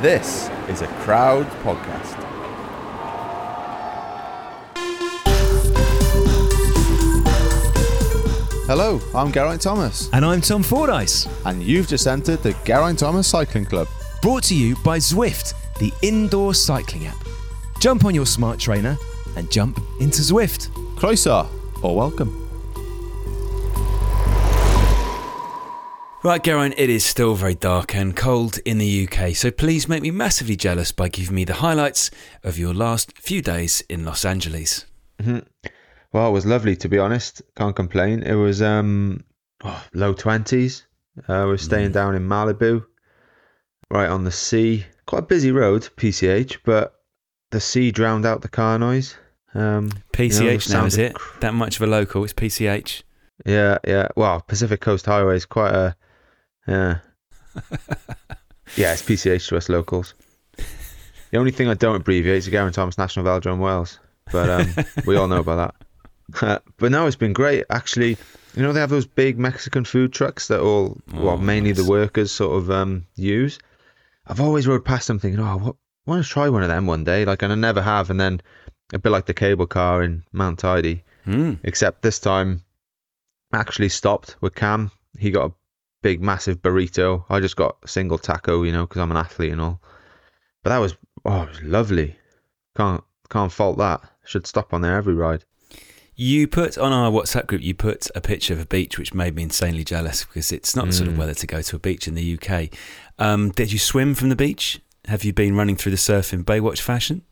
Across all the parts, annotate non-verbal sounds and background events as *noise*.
This is a crowd podcast. Hello, I'm Geraint Thomas, And I'm Tom Fordyce. and you've just entered the Geraint Thomas Cycling Club. Brought to you by Zwift, the indoor cycling app. Jump on your smart trainer and jump into Zwift. Croeso, or welcome. Right, Geraint, it is still very dark and cold in the UK, so please make me massively jealous by giving me the highlights of your last few days in Los Angeles. Well, it was lovely to be honest. Can't complain. It was um oh, low twenties. Uh, we're staying down in Malibu, right on the sea. Quite a busy road, PCH, but the sea drowned out the car noise. Um, PCH you know, now, is it? cr- That much of a local? It's PCH. Yeah, yeah. Well, Pacific Coast Highway is quite a yeah. *laughs* yeah, it's PCH to us locals. The only thing I don't abbreviate is the Geraint Thomas National Velodrome Wales, but um, *laughs* we all know about that. *laughs* but now it's been great. Actually, you know they have those big Mexican food trucks that all, well, Oh, mainly the workers sort of um, use. I've always rode past them thinking, oh, what, I want to try one of them one day. Like, and I never have. And then a bit like the cable car in Mount Teide, Hmm. except this time actually stopped with Cam. He got a big, massive burrito. I just got a single taco, you know, because I'm an athlete and all. But that was oh, it was lovely. Can't can't fault that. Should stop on there every ride. You put on our WhatsApp group, you put a picture of a beach, which made me insanely jealous because it's not the sort of Mm. weather to go to a beach in the UK. Um, did you swim from the beach? Have you been running through the surf in Baywatch fashion?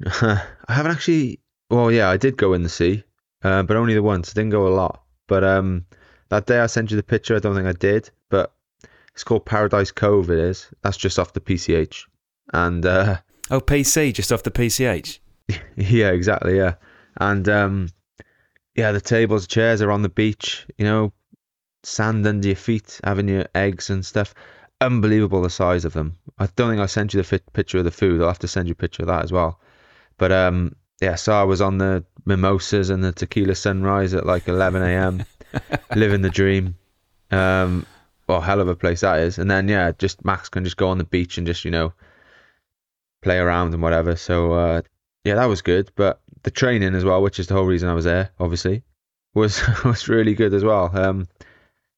*laughs* I haven't actually. Well, yeah, I did go in the sea, uh, but only the once. I didn't go a lot. But um, that day I sent you the picture. I don't think I did, but it's called Paradise Cove. It is. That's just off the PCH, and uh, Oh, PC, just off the PCH. *laughs* Yeah, exactly. Yeah, and um, yeah, the tables, chairs are on the beach. You know, sand under your feet, having your eggs and stuff. Unbelievable the size of them. I don't think I sent you the fit picture of the food. I'll have to send you a picture of that as well. But um, yeah, so I was on the mimosas and the tequila sunrise at like 11 a.m. *laughs* *laughs* living the dream. Um, well, hell of a place that is. And then yeah, just Max can just go on the beach and just you know play around and whatever. So uh, yeah, that was good. But the training as well, which is the whole reason I was there, obviously, was *laughs* was really good as well. Um,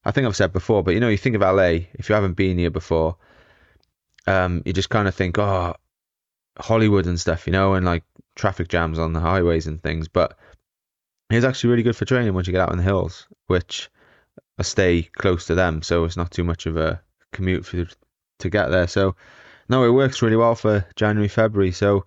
I think I've said before, but you know, you think of LA, if you haven't been here before, um, you just kind of think, oh, Hollywood and stuff, you know, and like traffic jams on the highways and things. But it's actually really good for training once you get out in the hills, which I stay close to them, so it's not too much of a commute for to get there. So no, it works really well for January, February. So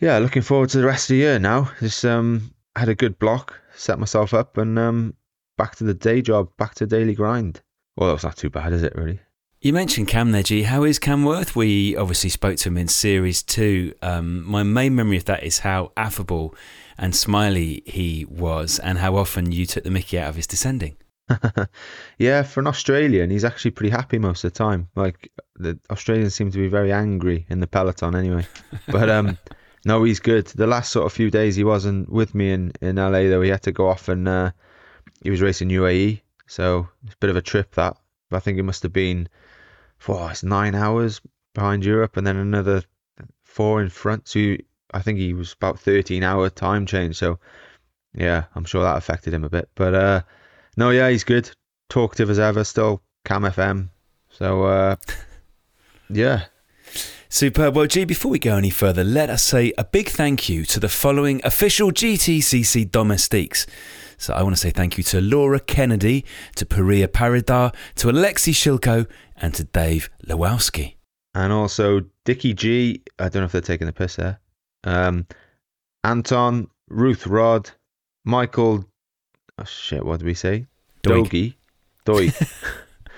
yeah, looking forward to the rest of the year now. Just um had a good block, set myself up, and um back to the day job, back to daily grind. Well, that's not too bad, is it? Really? You mentioned Cam there, G. How is Cam Wurf? We obviously spoke to him in series two. Um, my main memory of that is how affable and smiley he was, and how often you took the mickey out of his descending. *laughs* yeah, for an Australian, he's actually pretty happy most of the time. Like the Australians seem to be very angry in the peloton anyway. But um *laughs* no, he's good. The last sort of few days he wasn't with me in, in LA though. He had to go off and uh, he was racing UAE. So it's a bit of a trip that. But I think it must have been four, it's nine hours behind Europe and then another four in front. So I think he was about 13 hour time change. So yeah, I'm sure that affected him a bit. But uh, no, yeah, he's good. Talkative as ever, still Cam FM. So uh, *laughs* yeah, Superb. Well, G, before we go any further, let us say a big thank you to the following official GTCC domestiques. So I want to say thank you to Laura Kennedy, to Paria Paridar, to Alexi Shilko, and to Dave Lewowski. and also Dickie G. I don't know if they're taking the piss there. Um, Anton, Ruth Rod, Michael. Oh shit, what did we say? Doig. Doig,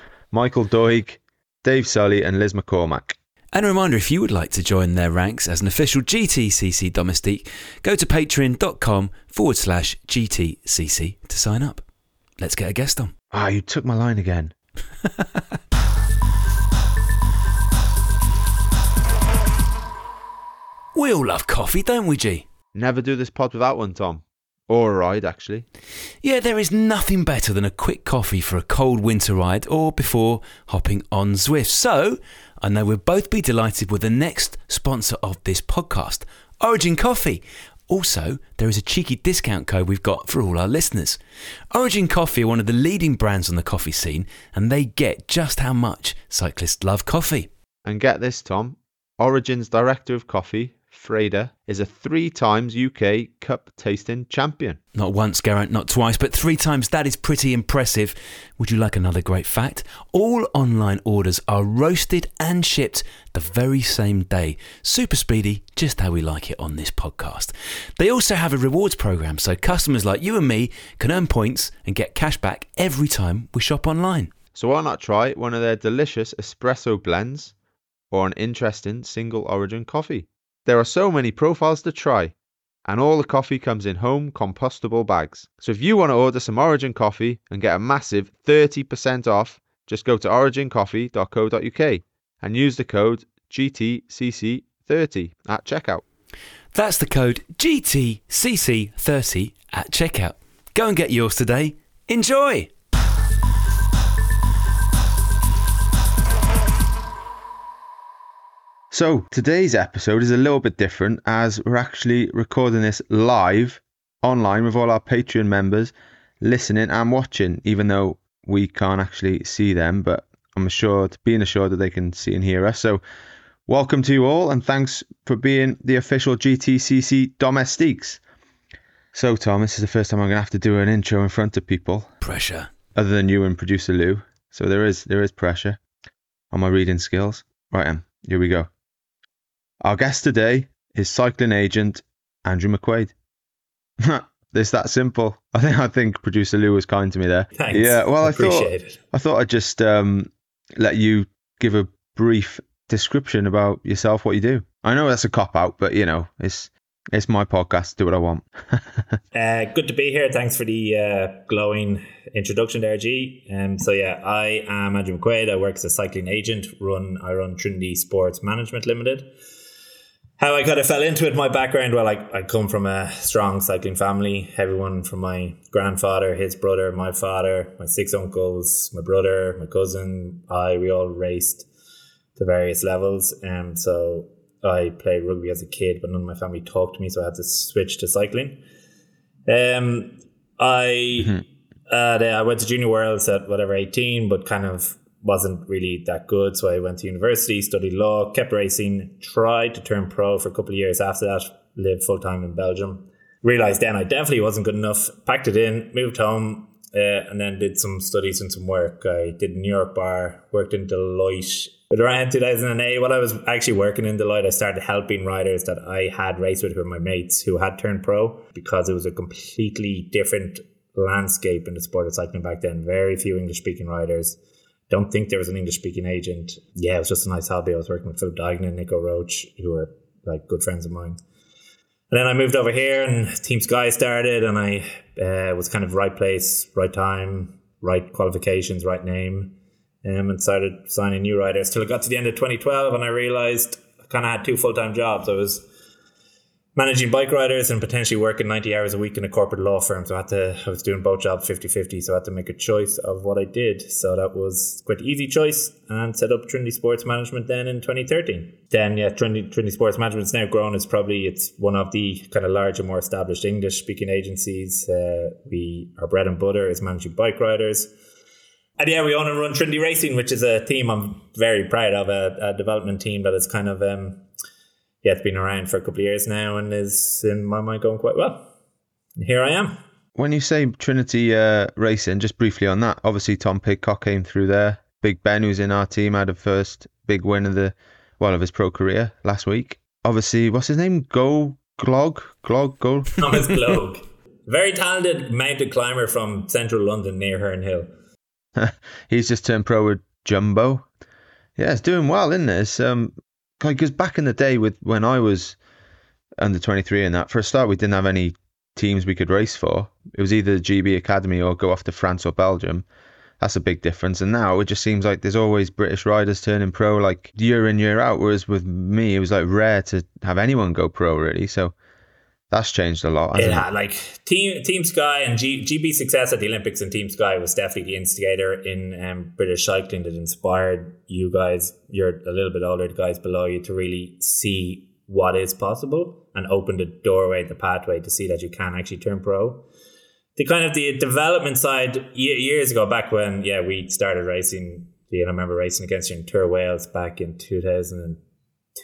*laughs* Michael Doig, Dave Sully, and Liz McCormack. And a reminder if you would like to join their ranks as an official GTCC domestique, go to patreon.com forward slash GTCC to sign up. Let's get a guest on. Ah, you took my line again. *laughs* We all love coffee, don't we, G? Never do this pod without one, Tom. Or a ride, actually. Yeah, there is nothing better than a quick coffee for a cold winter ride or before hopping on Zwift. So, I know we'll both be delighted with the next sponsor of this podcast, Origin Coffee. Also, there is a cheeky discount code we've got for all our listeners. Origin Coffee are one of the leading brands on the coffee scene, and they get just how much cyclists love coffee. And get this, Tom. Origin's director of coffee, Freda, is a three times UK Cup tasting champion. Not once, Geraint, not twice, but three times. That is pretty impressive. Would you like another great fact? All online orders are roasted and shipped the very same day. Super speedy, just how we like it on this podcast. They also have a rewards program, so customers like you and me can earn points and get cash back every time we shop online. So why not try one of their delicious espresso blends or an interesting single origin coffee? There are so many profiles to try, and all the coffee comes in home compostable bags. So if you want to order some Origin coffee and get a massive 30% off, just go to origincoffee.co.uk and use the code GTCC30 at checkout. That's the code GTCC30 at checkout. Go and get yours today. Enjoy! So today's episode is a little bit different as we're actually recording this live online with all our Patreon members listening and watching, even though we can't actually see them, but I'm assured, being assured that they can see and hear us. So welcome to you all and thanks for being the official GTCC domestiques. So Tom, this is the first time I'm gonna have to do an intro in front of people, Pressure. other than you and producer Lou. So there is there is pressure on my reading skills. Right, Em, here we go. Our guest today is cycling agent Andrew McQuaid. *laughs* it's that simple. I think I think producer Lou was kind to me there. Thanks. Yeah, well, I appreciate thought it. I thought I'd just um, let you give a brief description about yourself, what you do. I know that's a cop out, but you know, it's it's my podcast. Do what I want. *laughs* Uh, good to be here. Thanks for the uh, glowing introduction there, G. Um, so yeah, I am Andrew McQuaid. I work as a cycling agent. Run I run Trinity Sports Management Limited. How I kind of fell into it, my background, well, I, I come from a strong cycling family. Everyone from my grandfather, his brother, my father, my six uncles, my brother, my cousin, I, we all raced to various levels. Um, so I played rugby as a kid, but none of my family talked to me, so I had to switch to cycling. Um, I uh, I went to junior worlds at whatever eighteen, but kind of wasn't really that good. So I went to university, studied law, kept racing, tried to turn pro for a couple of years after that. Lived full time in Belgium. Realized then I definitely wasn't good enough. Packed it in, moved home, uh, and then did some studies and some work. I did New York Bar, worked in Deloitte. But around 2008, while I was actually working in Deloitte, I started helping riders that I had raced with, who were my mates who had turned pro, because it was a completely different landscape in the sport of cycling back then. Very few English speaking riders. Don't think there was an English speaking agent. Yeah, it was just a nice hobby. I was working with Philip and Nico Roche, who were like good friends of mine. And then I moved over here and Team Sky started and I uh, was kind of right place, right time, right qualifications, right name. Um, and started signing new riders till it got to the end of 2012 and I realized I kind of had two full-time jobs. I was managing bike riders and potentially working 90 hours a week in a corporate law firm. So I had to, I was doing both jobs 50-50. So I had to make a choice of what I did. So that was quite an easy choice and set up Trinity Sports Management then in 2013. Then yeah, Trinity, Trinity Sports Management's now grown. It's probably, it's one of the kind of larger, more established English speaking agencies. Uh, we, our bread and butter is managing bike riders. And yeah, we own and run Trinity Racing, which is a team I'm very proud of, a, a development team that is kind of, um, yeah, it's been around for a couple of years now and is in my mind going quite well. And here I am. When you say Trinity uh, Racing, just briefly on that, obviously Tom Pidcock came through there. Big Ben, who's in our team, had a first big win of the well of his pro career last week. Obviously, what's his name? Go Glog Glog Go. Thomas *laughs* Gloag. Very talented mountain climber from central London near Herne Hill. *laughs* He's just turned pro with Jumbo. Yeah, it's doing well, isn't it? It's, um, because back in the day with when I was under twenty three and that, for a start, we didn't have any teams we could race for. It was either the GB Academy or go off to France or Belgium. That's a big difference. And now it just seems like there's always British riders turning pro like year in, year out. Whereas with me, it was like rare to have anyone go pro really. So That's changed a lot. It hasn't it? had like Team Team Sky and G, GB success at the Olympics and Team Sky was definitely the instigator in um, British cycling that inspired you guys. You're a little bit older, the guys below you, to really see what is possible and open the doorway, the pathway to see that you can actually turn pro. The kind of the development side ye- years ago, back when yeah we started racing. You know, I remember racing against you in Tour Wales back in two thousand and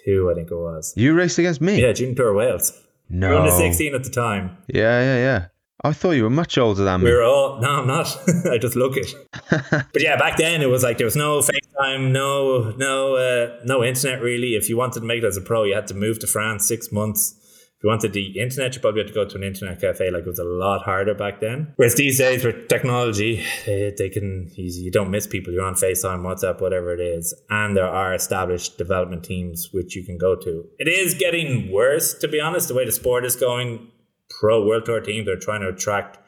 two, I think it was. You raced against me? Yeah, Junior Tour Wales. No. We were under sixteen at the time. Yeah, yeah, yeah. I thought you were much older than me. We were all no, I'm not. *laughs* I just look it. *laughs* but yeah, back then it was like there was no FaceTime, no no uh, no internet really. If you wanted to make it as a pro, you had to move to France six months. If you wanted the internet, you probably had to go to an internet cafe. Like it was a lot harder back then. Whereas these days with technology, they, can you don't miss people. You're on FaceTime, WhatsApp, whatever it is, and there are established development teams which you can go to. It is getting worse, to be honest. The way the sport is going, pro world tour teams are trying to attract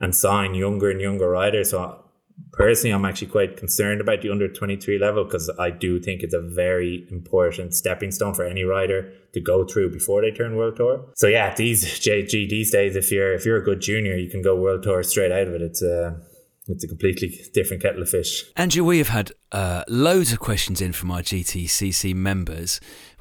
and sign younger and younger riders. So personally, I'm actually quite concerned about the under 23 level because I do think it's a very important stepping stone for any rider to go through before they turn world tour. So yeah, these *laughs* JG these days, if you're if you're a good junior, you can go world tour straight out of it. It's a it's a completely *laughs* different kettle of fish. Andrew, we have had uh, loads of questions in from our GTCC members,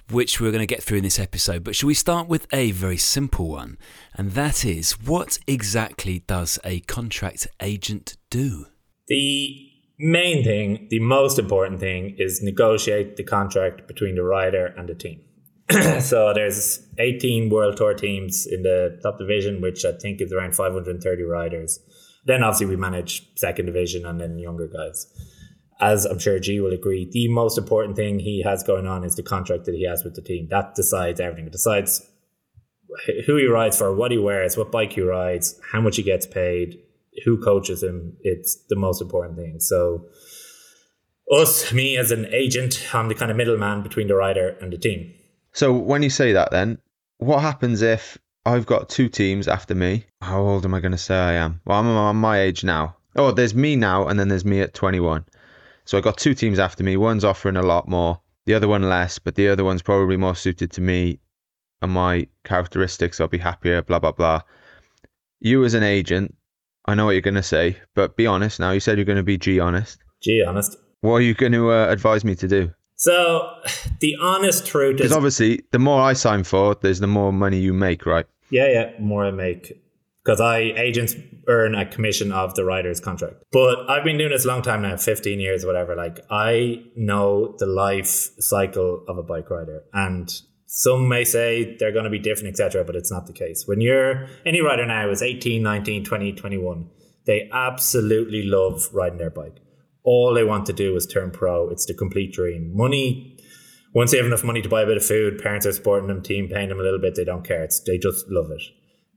which we're going to get through in this episode. But should we start with a very simple one? And that is what exactly does a contract agent do? The main thing, the most important thing, is negotiate the contract between the rider and the team. *clears throat* so there's 18 world tour teams in the top division, which I think is around 530 riders. Then obviously we manage second division and then younger guys. As I'm sure G will agree, the most important thing he has going on is the contract that he has with the team. That decides everything. It decides who he rides for, what he wears, what bike he rides, how much he gets paid, who coaches him. It's the most important thing. So, us, me as an agent, I'm the kind of middleman between the rider and the team. So when you say that, then what happens if I've got two teams after me? How old am I going to say I am? Well, I'm on my age now. Oh, there's me now, and then there's me at 21. So I got two teams after me. One's offering a lot more, the other one less, but the other one's probably more suited to me and my characteristics. I'll be happier. Blah blah blah. You as an agent, I know what you're going to say, but be honest now. You said you're going to be G honest. G honest. What are you going to uh, advise me to do? So, *sighs* the honest truth is, Because obviously, the more I sign for, there's the more money you make, right? yeah, yeah, more I make because I agents earn a commission of the rider's contract. But I've been doing this a long time now, 15 years, whatever. Like I know the life cycle of a bike rider, and some may say they're going to be different, etc. But it's not the case. When you're any rider now is 18, 19, 20, 21, they absolutely love riding their bike. All they want to do is turn pro. It's the complete dream. Money once they have enough money to buy a bit of food, parents are supporting them, team paying them a little bit, they don't care. It's, they just love it.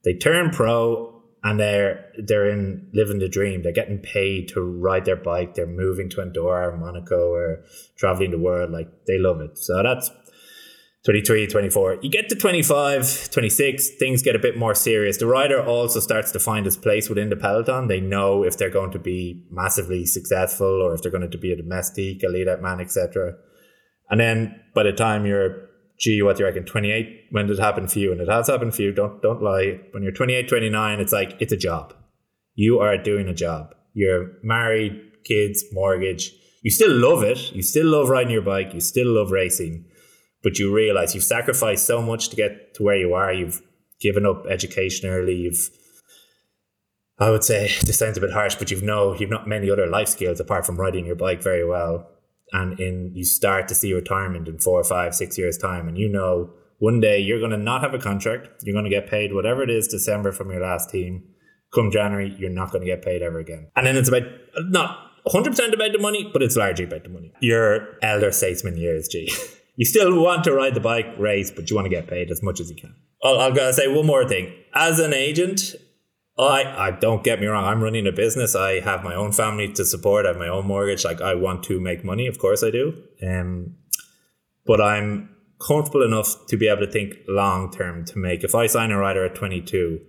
They turn pro and they're they're in living the dream. They're getting paid to ride their bike. They're moving to Andorra or Monaco or traveling the world. Like they love it. So that's 23, 24. You get to 25, 26, things get a bit more serious. The rider also starts to find his place within the peloton. They know if they're going to be massively successful or if they're going to be a domestic, a lead out man, etc. And then by the time you're, gee, what do you reckon, 28, when did it happen for you? And it has happened for you, don't, don't lie. When you're 28, 29, it's like, it's a job. You are doing a job. You're married, kids, mortgage. You still love it. You still love riding your bike. You still love racing. But you realize you've sacrificed so much to get to where you are. You've given up education early. You've, I would say, this sounds a bit harsh, but you've no, you've not many other life skills apart from riding your bike very well. And in you start to see retirement in four five six years time and you know one day you're going to not have a contract. You're going to get paid whatever it is december from your last team. Come january you're not going to get paid ever again. And then it's about not 100% about the money but it's largely about the money. Your elder statesman years g *laughs* you still want to ride the bike race but you want to get paid as much as you can i'll, I'll gotta say one more thing as an agent I, I don't get me wrong. I'm running a business. I have my own family to support. I have my own mortgage. Like I want to make money. Of course I do. Um, but I'm comfortable enough to be able to think long term to make. If I sign a rider at 22,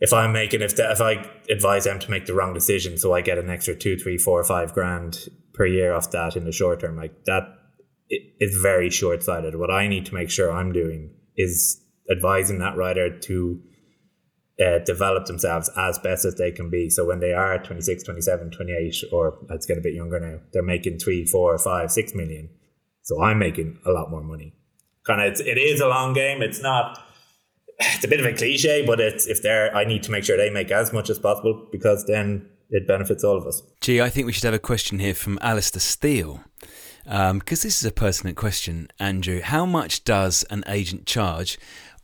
if I'm making if the, if I advise them to make the wrong decision, so I get an extra two, three, four, five grand per year off that in the short term, like that is very short sighted. What I need to make sure I'm doing is advising that rider to uh, develop themselves as best as they can be. So when they are 26, 27, 28, or let's get a bit younger now, they're making three, four, five, six million. So I'm making a lot more money. Kind of, it is a long game. It's not. It's a bit of a cliche, but it's if they're, I need to make sure they make as much as possible because then it benefits all of us. Gee, I think we should have a question here from Alistair Steele. Because um, this is a pertinent question, Andrew. How much does an agent charge?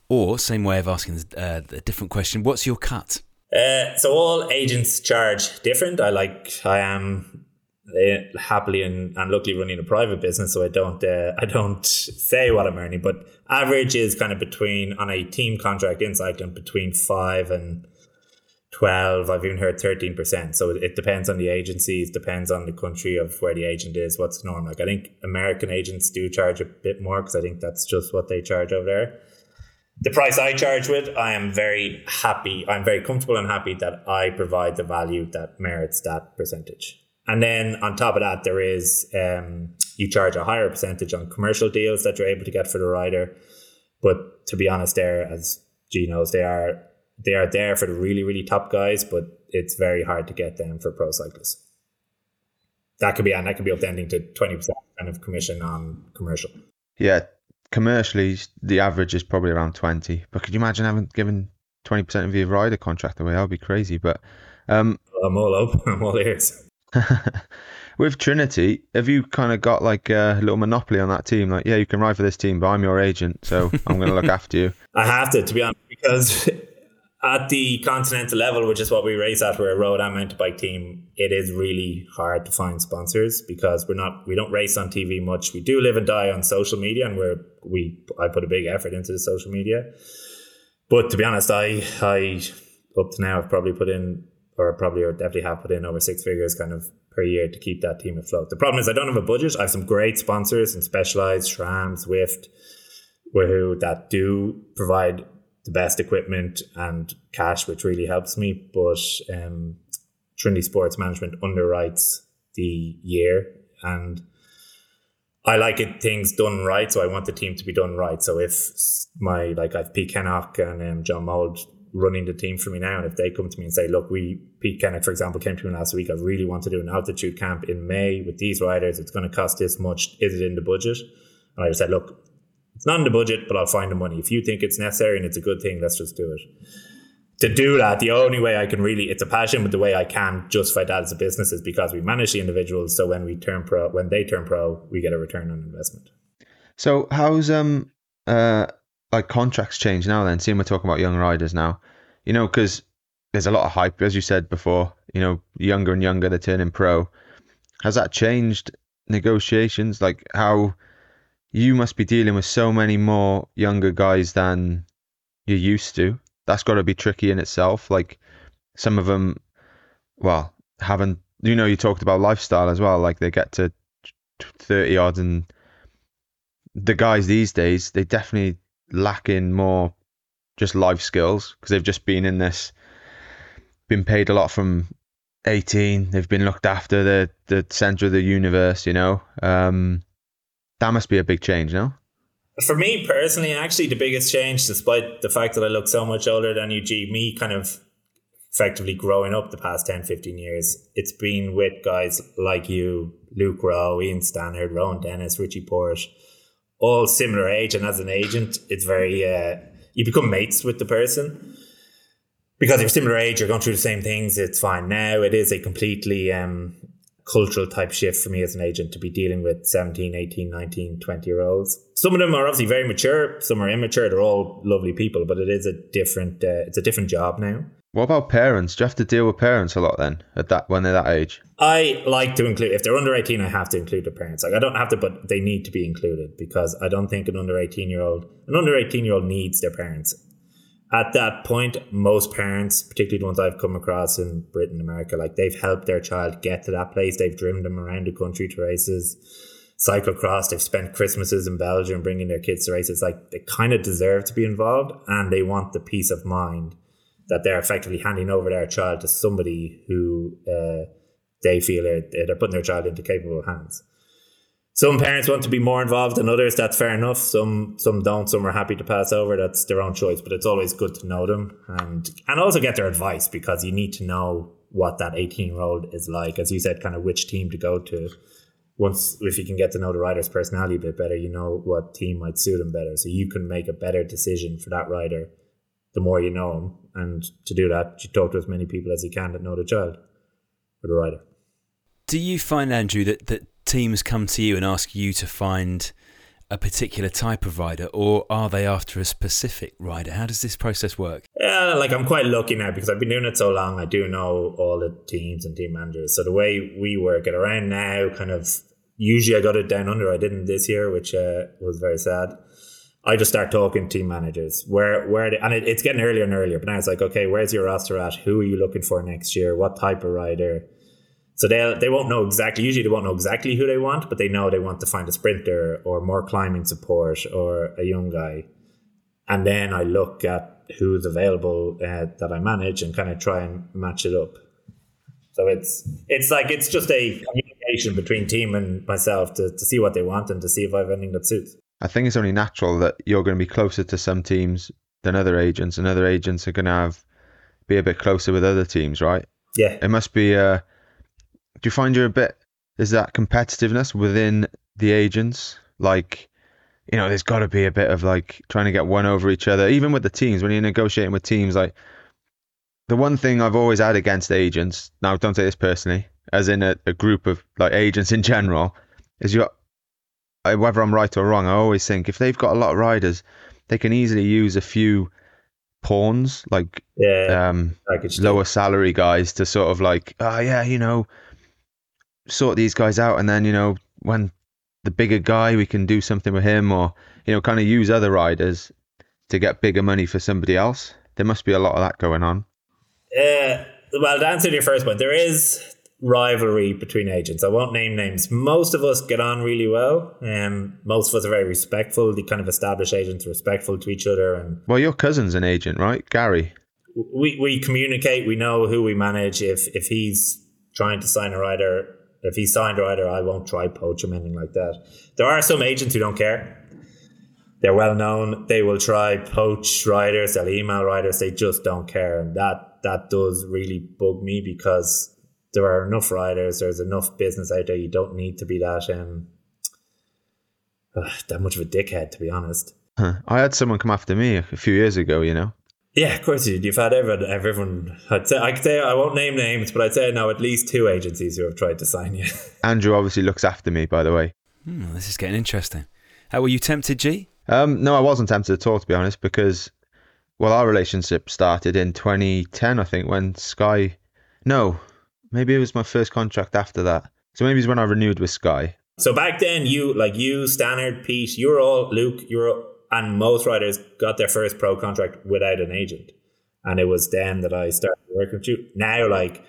Or, same way of asking uh, a different question, what's your cut? Uh, so all agents charge different. I like I am uh, happily and, and luckily running a private business, so I don't uh, I don't say what I'm earning. But average is kind of between on a team contract in cycling between five and 12 i've even heard 13% so it depends on the agencies depends on the country of where the agent is what's the norm. Like i think american agents do charge a bit more because i think that's just what they charge over there. The price i charge with i am very happy i'm very comfortable and happy that i provide the value that merits that percentage. And then on top of that there is um, you charge a higher percentage on commercial deals that you're able to get for the rider. But to be honest there as G knows they are they are there for the really, really top guys, but it's very hard to get them for pro cyclists. That could be, and that could be upending to to 20% kind of commission on commercial. Yeah, commercially, the average is probably around 20. But could you imagine having given 20% of your rider contract away? That would be crazy. But um, I'm all up, *laughs* I'm all ears. *laughs* with Trinity, have you kind of got like a little monopoly on that team? Like, yeah, you can ride for this team, but I'm your agent, so I'm going to look *laughs* after you. I have to, to be honest, because at the continental level, which is what we race at, we're a road and mountain bike team. It is really hard to find sponsors because we're not we don't race on TV much. We do live and die on social media, and we're we I put a big effort into the social media. But to be honest, I I up to now I've probably put in or probably or definitely have put in over six figures kind of per year to keep that team afloat. The problem is I don't have a budget. I have some great sponsors and Specialized, SRAM, Zwift, who that do provide the best equipment and cash, which really helps me. But um, Trinity Sports Management underwrites the year, and I like it things done right. So I want the team to be done right. So if my like I've Pete Kennaugh and um, John Mould running the team for me now, and if they come to me and say, "Look, we Pete Kennaugh, for example, came to me last week. I really want to do an altitude camp in May with these riders. It's going to cost this much. Is it in the budget?" And I just said, "Look, it's not in the budget, but I'll find the money. If you think it's necessary and it's a good thing, let's just do it. To do that, the only way I can really, it's a passion, but the way I can justify that as a business is because we manage the individuals. So when we turn pro, when they turn pro, we get a return on investment. So how's, um, uh, like contracts change now then? Seeing we're talking about young riders now, you know, because there's a lot of hype, as you said before, you know, younger and younger, they're turning pro. Has that changed negotiations? Like how, you must be dealing with so many more younger guys than you're used to. That's got to be tricky in itself. Like some of them, well, haven't, you know, you talked about lifestyle as well. Like they get to 30 odds and the guys these days, they definitely lack in more just life skills because they've just been in this, been paid a lot from 18. They've been looked after the, the center of the universe, you know. Um, that must be a big change, no? For me personally, actually, the biggest change, despite the fact that I look so much older than you, G, me kind of effectively growing up the past 10, 15 years, it's been with guys like you, Luke Rowe, Ian Stannard, Rohan Dennis, Richie Porte, all similar age. And as an agent, it's very, uh, you become mates with the person because you're similar age, you're going through the same things. It's fine. Now it is a completely um, cultural type shift for me as an agent to be dealing with 17, 18, 19, 20 year olds. Some of them are obviously very mature, some are immature. They're all lovely people, but it is a different uh, it's a different job now. What about parents? Do you have to deal with parents a lot then at that when they're that age? I like to include if they're under 18 I have to include the parents. Like I don't have to but they need to be included because I don't think an under 18 year old an under 18 year old needs their parents at that point, most parents, particularly the ones I've come across in Britain, and America, like they've helped their child get to that place. They've driven them around the country to races, cyclocross. They've spent Christmases in Belgium bringing their kids to races. Like they kind of deserve to be involved, and they want the peace of mind that they're effectively handing over their child to somebody who uh, they feel are, they're putting their child into capable hands. Some parents want to be more involved than others. That's fair enough. Some some don't. Some are happy to pass over. That's their own choice. But it's always good to know them and and also get their advice because you need to know what that eighteen year old is like. As you said, kind of which team to go to. Once if you can get to know the rider's personality a bit better, you know what team might suit him better. So you can make a better decision for that rider the more you know him. And to do that, you talk to as many people as you can that know the child or the rider. Do you find, Andrew, that, that teams come to you and ask you to find a particular type of rider, or are they after a specific rider? How does this process work? Yeah, like I'm quite lucky now because I've been doing it so long. I do know all the teams and team managers. So the way we work it around now, kind of usually I got it down under. I didn't this year, which uh, was very sad. I just start talking team managers where where they, and it, it's getting earlier and earlier. But now it's like, okay, where's your roster at? Who are you looking for next year? What type of rider? So they they won't know exactly. Usually they won't know exactly who they want, but they know they want to find a sprinter or more climbing support or a young guy. And then I look at who's available uh, that I manage and kind of try and match it up. So it's it's like it's just a communication between team and myself to, to see what they want and to see if I have anything that suits. I think it's only natural that you're going to be closer to some teams than other agents, and other agents are going to have be a bit closer with other teams, right? Yeah, It must be. Uh, do you find you're a bit? Is that competitiveness within the agents? Like, you know, there's got to be a bit of like trying to get one over each other, even with the teams. When you're negotiating with teams, like the one thing I've always had against agents. Now, don't take this personally, as in a, a group of like agents in general, is you. Whether I'm right or wrong, I always think if they've got a lot of riders, they can easily use a few pawns, like yeah. um, lower salary guys to sort of like, oh yeah, you know, sort these guys out, and then you know when the bigger guy, we can do something with him, or you know, kind of use other riders to get bigger money for somebody else. There must be a lot of that going on. Uh, well, to answer your first point, there is rivalry between agents. I won't name names. Most of us get on really well. Um, most of us are very respectful. The kind of established agents respectful to each other, and Well, your cousin's an agent, right, Gary? we we communicate. We know who we manage. If if he's trying to sign a rider, if he's signed a rider, I won't try poach him anything like that. There are some agents who don't care. They're well known. They will try poach riders. They'll email riders. They just don't care, and that that does really bug me because there are enough riders. There's enough business out there. You don't need to be that um *sighs* that much of a dickhead, to be honest. Huh. I had someone come after me a few years ago. You know, Yeah, of course you. You've had everyone. Everyone. I'd say I could say I won't name names, but I'd say now at least two agencies who have tried to sign you. *laughs* Andrew obviously looks after me, by the way. Hmm, this is getting interesting. How were you tempted, G? Um, no, I wasn't tempted at all, to be honest, because well, our relationship started in 2010, I think, when Sky. No, maybe it was my first contract after that. So maybe it's when I renewed with Sky. So back then, you like you, Stannard, Pete, you were all Luke, you were, and most riders got their first pro contract without an agent, and it was then that I started working with you. Now, like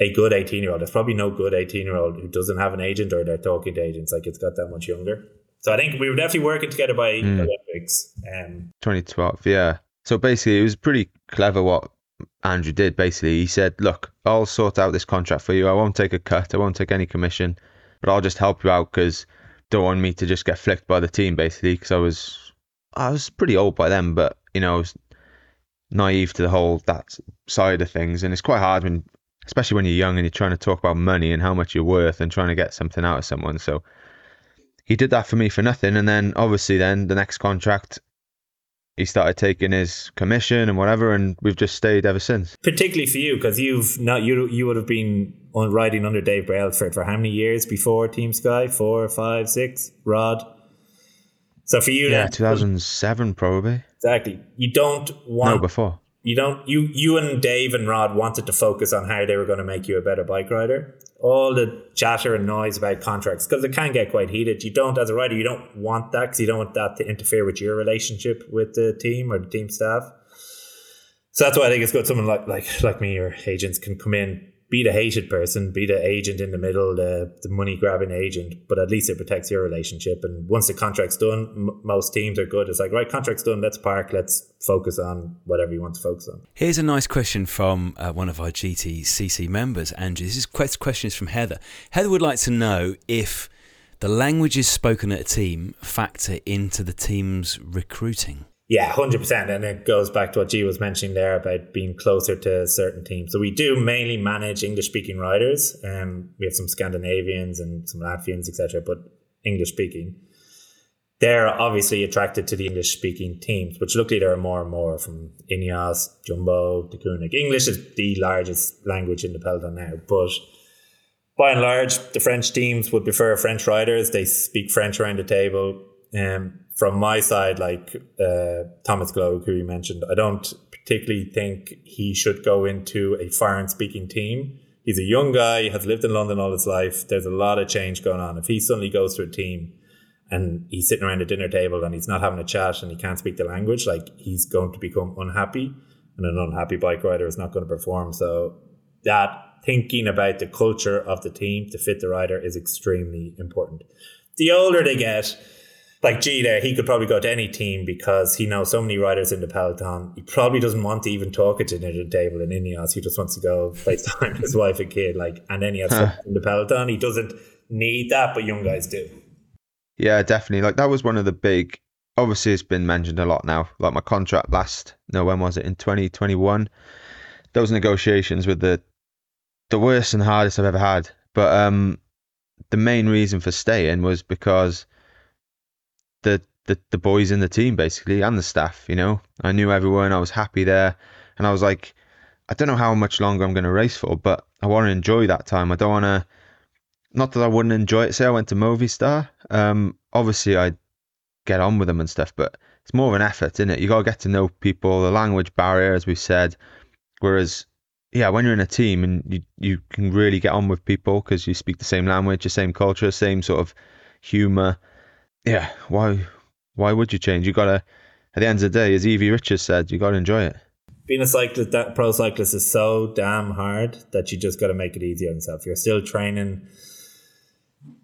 a good eighteen-year-old, there's probably no good eighteen-year-old who doesn't have an agent or they're talking to agents. Like it's got that much younger. So I think we were definitely working together by Olympics. Um, 2012, yeah. So basically, it was pretty clever what Andrew did. Basically, he said, "Look, I'll sort out this contract for you. I won't take a cut. I won't take any commission, but I'll just help you out because don't want me to just get flicked by the team. Basically, because I was, I was pretty old by then, but you know, I was naive to the whole that side of things, and it's quite hard when, especially when you're young and you're trying to talk about money and how much you're worth and trying to get something out of someone. So." He did that for me for nothing, and then obviously, then the next contract, he started taking his commission and whatever, and we've just stayed ever since. particularly for you because you've not you you would have been on riding under Dave Brailsford for how many years before Team Sky? Four, five, six. Rod. So for you, Yeah, 2007 probably. exactly. You don't want No, before. you don't you you and Dave and Rod wanted to focus on how they were going to make you a better bike rider. All the chatter and noise about contracts because it can get quite heated. You don't, as a rider, you don't want that because you don't want that to interfere with your relationship with the team or the team staff. So that's why I think it's good. Someone like like like me or agents can come in, be the hated person, be the agent in the middle, the the money grabbing agent, but at least it protects your relationship. And once the contract's done, m- most teams are good. It's like right, contract's done. Let's park. Let's focus on whatever you want to focus on. Here's a nice question from uh, one of our GTCC members, Andrew. This is quest- question is from Heather. Heather would like to know if the languages spoken at a team factor into the team's recruiting. Yeah, hundred percent, and it goes back to what G was mentioning there about being closer to certain teams. So we do mainly manage English-speaking riders. Um, we have some Scandinavians and some Latvians, etc., but English-speaking. They're obviously attracted to the English-speaking teams, which luckily there are more and more from Ineos, Jumbo, Deceuninck. English is the largest language in the peloton now, but by and large, the French teams would prefer French riders. They speak French around the table. Um, from my side, like uh, Thomas Gloag, who you mentioned, I don't particularly think he should go into a foreign speaking team. He's a young guy, he has lived in London all his life. There's a lot of change going on. If he suddenly goes to a team and he's sitting around a dinner table and he's not having a chat and he can't speak the language, like he's going to become unhappy. And an unhappy bike rider is not going to perform. So that thinking about the culture of the team to fit the rider is extremely important. The older they get, like G there, he could probably go to any team because he knows so many riders in the peloton. He probably doesn't want to even talk at the dinner table in Ineos. He just wants to go FaceTime with his *laughs* wife and kid. Like, and then he has huh. in the peloton. He doesn't need that, but young guys do. Yeah, definitely. Like that was one of the big. Obviously, it's been mentioned a lot now. Like my contract last. No, when was it? In twenty twenty one. Those negotiations with the the worst and hardest I've ever had. But um, the main reason for staying was because the, the the boys in the team basically and the staff. You know, I knew everyone. I was happy there, and I was like, I don't know how much longer I'm going to race for, but I want to enjoy that time. I don't want to. Not that I wouldn't enjoy it. Say I went to Movistar. Um, obviously I'd get on with them and stuff, but it's more of an effort, isn't it? You got to get to know people, the language barrier, as we said. Whereas yeah, when you're in a team and you you can really get on with people because you speak the same language, the same culture, same sort of humor. Yeah, why why would you change? You gotta at the end of the day, as Evie Richards said, you gotta enjoy it. Being a cyclist, that pro cyclist is so damn hard that you just got to make it easy on yourself. You're still training,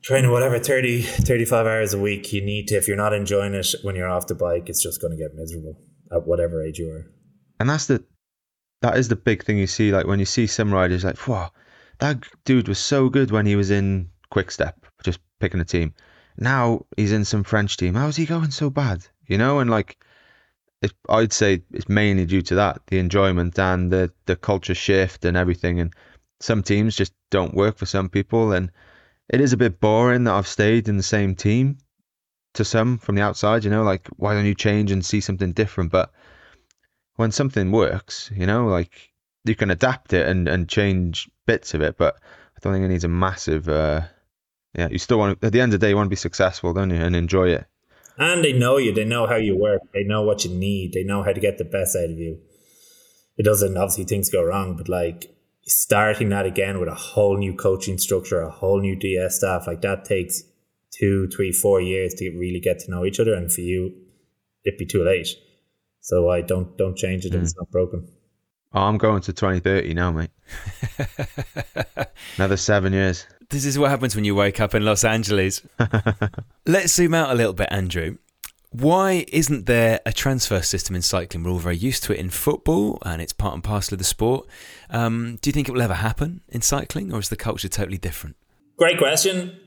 training whatever 30, 35 hours a week. You need to. If you're not enjoying it when you're off the bike, it's just going to get miserable at whatever age you are. And that's the that is the big thing you see. Like when you see some riders, like, wow, that dude was so good when he was in Quick Step, just picking a team. Now he's in some French team. How is he going so bad? You know, and like, it, I'd say it's mainly due to that, the enjoyment and the the culture shift and everything. And some teams just don't work for some people, and it is a bit boring that I've stayed in the same team to some from the outside. You know, like why don't you change and see something different? But when something works, you know, like you can adapt it and, and change bits of it, but I don't think it needs a massive. Uh, yeah, you still want to, at the end of the day, you want to be successful, don't you, and enjoy it. And they know you. They know how you work. They know what you need. They know how to get the best out of you. It doesn't obviously things go wrong, but like starting that again with a whole new coaching structure, a whole new DS staff, like that takes two, three, four years to really get to know each other. And for you, it'd be too late. So I don't don't change it if mm. it's not broken. Oh, I'm going to 2030 now, mate. *laughs* Another seven years. This is what happens when you wake up in Los Angeles. *laughs* Let's zoom out a little bit, Andrew. Why isn't there a transfer system in cycling? We're all very used to it in football and it's part and parcel of the sport. Um, do you think it will ever happen in cycling or is the culture totally different? Great question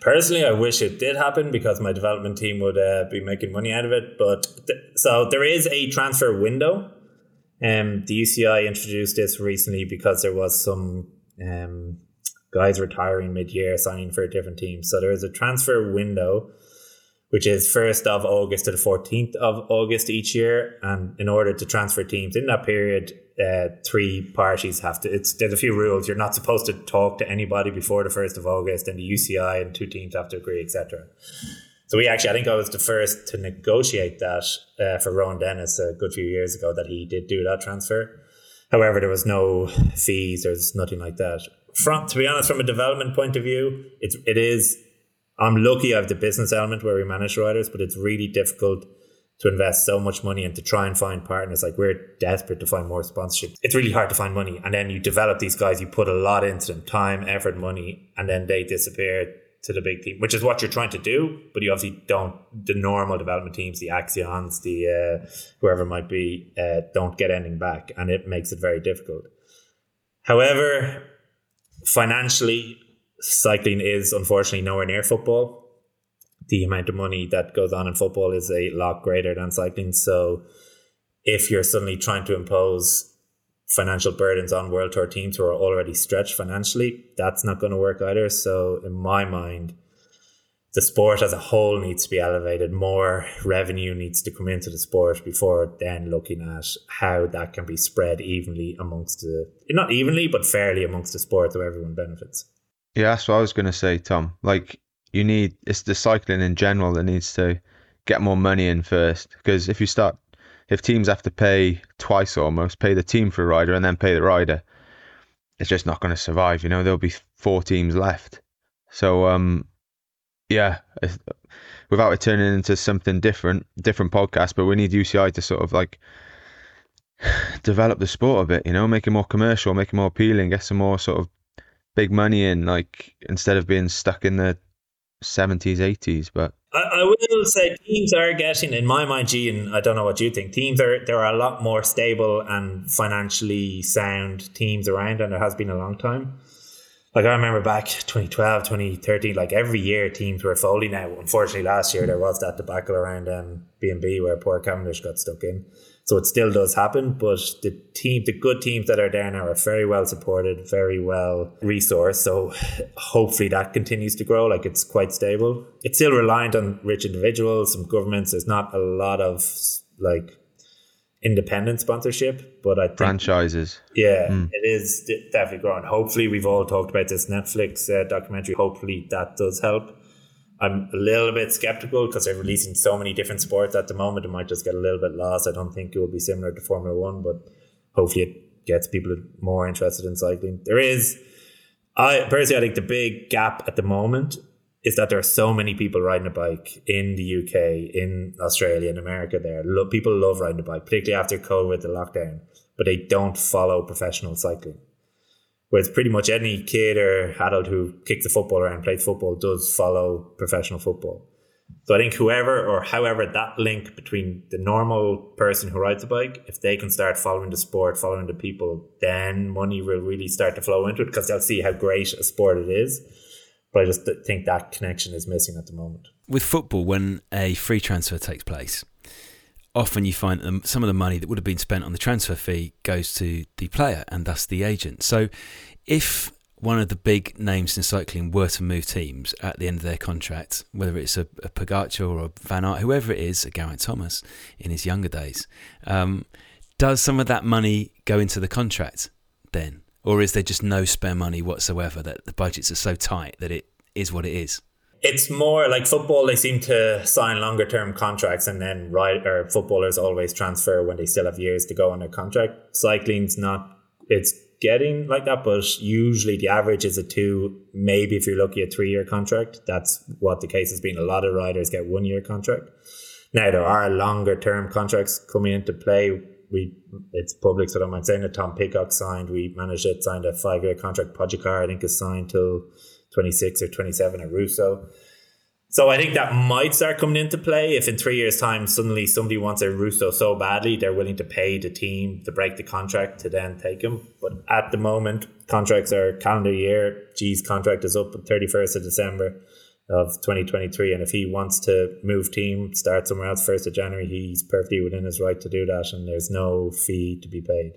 personally, I wish it did happen because my development team would uh, be making money out of it. But th- so there is a transfer window. Um, the UCI introduced this recently because there was some um, guys retiring mid-year, signing for a different team. So there is a transfer window, which is first of August to the fourteenth of August each year. And in order to transfer teams in that period, uh, three parties have to. It's there's a few rules. You're not supposed to talk to anybody before the first of August, and the UCI and two teams have to agree, etc. So we actually, I think I was the first to negotiate that uh, for Rohan Dennis a good few years ago that he did do that transfer. However, there was no fees. There's nothing like that. From to be honest, from a development point of view, it's it is. I'm lucky I have the business element where we manage riders, but it's really difficult to invest so much money and to try and find partners. Like we're desperate to find more sponsorship. It's really hard to find money. And then you develop these guys, you put a lot into them, time, effort, money, and then they disappear to the big team, which is what you're trying to do. But you obviously don't, the normal development teams, the Axeons, the uh, whoever might be, uh, don't get anything back. And it makes it very difficult. However, financially, cycling is unfortunately nowhere near football. The amount of money that goes on in football is a lot greater than cycling. So if you're suddenly trying to impose financial burdens on world tour teams who are already stretched financially, that's not going to work either. So in my mind, the sport as a whole needs to be elevated. More revenue needs to come into the sport before then looking at how that can be spread evenly amongst the not evenly but fairly amongst the sport so everyone benefits. Yeah, that's what I was going to say, Tom. Like you need it's the cycling in general that needs to get more money in first because if you start if teams have to pay twice almost, pay the team for a rider and then pay the rider, it's just not going to survive. You know, there'll be four teams left. So um, yeah, without it turning into something different, different podcast, but we need UCI to sort of like *sighs* develop the sport a bit, you know, make it more commercial, make it more appealing, get some more sort of big money in, like instead of being stuck in the 70s, 80s. But I, I will say teams are getting, in my mind, G, and I don't know what you think, teams are, there are a lot more stable and financially sound teams around, and there has been a long time like I remember back 2012, 2013, like every year teams were folding Now, Unfortunately, last year there was that debacle around um, B&B where poor Cavendish got stuck in. So it still does happen, but the team, the good teams that are there now are very well supported, very well resourced. So hopefully that continues to grow. Like it's quite stable. It's still reliant on rich individuals, some governments. There's not a lot of like independent sponsorship, but I think franchises. Yeah, mm. it is definitely growing. Hopefully, we've all talked about this Netflix uh, documentary. Hopefully, that does help. I'm a little bit skeptical because they're releasing so many different sports at the moment. It might just get a little bit lost. I don't think it will be similar to Formula One, but hopefully, it gets people more interested in cycling. There is, I personally, I think the big gap at the moment is that there are so many people riding a bike in the UK, in Australia, in America. There, Lo- people love riding a bike, particularly after COVID, the lockdown, but they don't follow professional cycling. Whereas pretty much any kid or adult who kicks a football around, plays football, does follow professional football. So I think whoever or however that link between the normal person who rides a bike, if they can start following the sport, following the people, then money will really start to flow into it because they'll see how great a sport it is but I just think that connection is missing at the moment. With football, when a free transfer takes place, often you find that some of the money that would have been spent on the transfer fee goes to the player and thus the agent. So if one of the big names in cycling were to move teams at the end of their contract, whether it's a, a Pogacar or a Van Aert, whoever it is, a Geraint Thomas in his younger days, um, does some of that money go into the contract then? Or is there just no spare money whatsoever that the budgets are so tight that it is what it is? It's more like football. They seem to sign longer term contracts, and then right or footballers always transfer when they still have years to go on their contract. Cycling's not. It's getting like that, but usually the average is a two. Maybe if you're lucky, a three year contract. That's what the case has been. A lot of riders get one year contract. Now there are longer term contracts coming into play we it's public, so I don't mind saying that Tom Pidcock signed. We managed it, signed a five year contract. Pogacar, I think, is signed till 26 or 27 at Russo. So I think that might start coming into play if in three years' time suddenly somebody wants a Russo so badly they're willing to pay the team to break the contract to then take him. But at the moment, contracts are calendar year. G's contract is up on 31st of December of 2023. And if he wants to move team, start somewhere else first of January, he's perfectly within his right to do that, and there's no fee to be paid.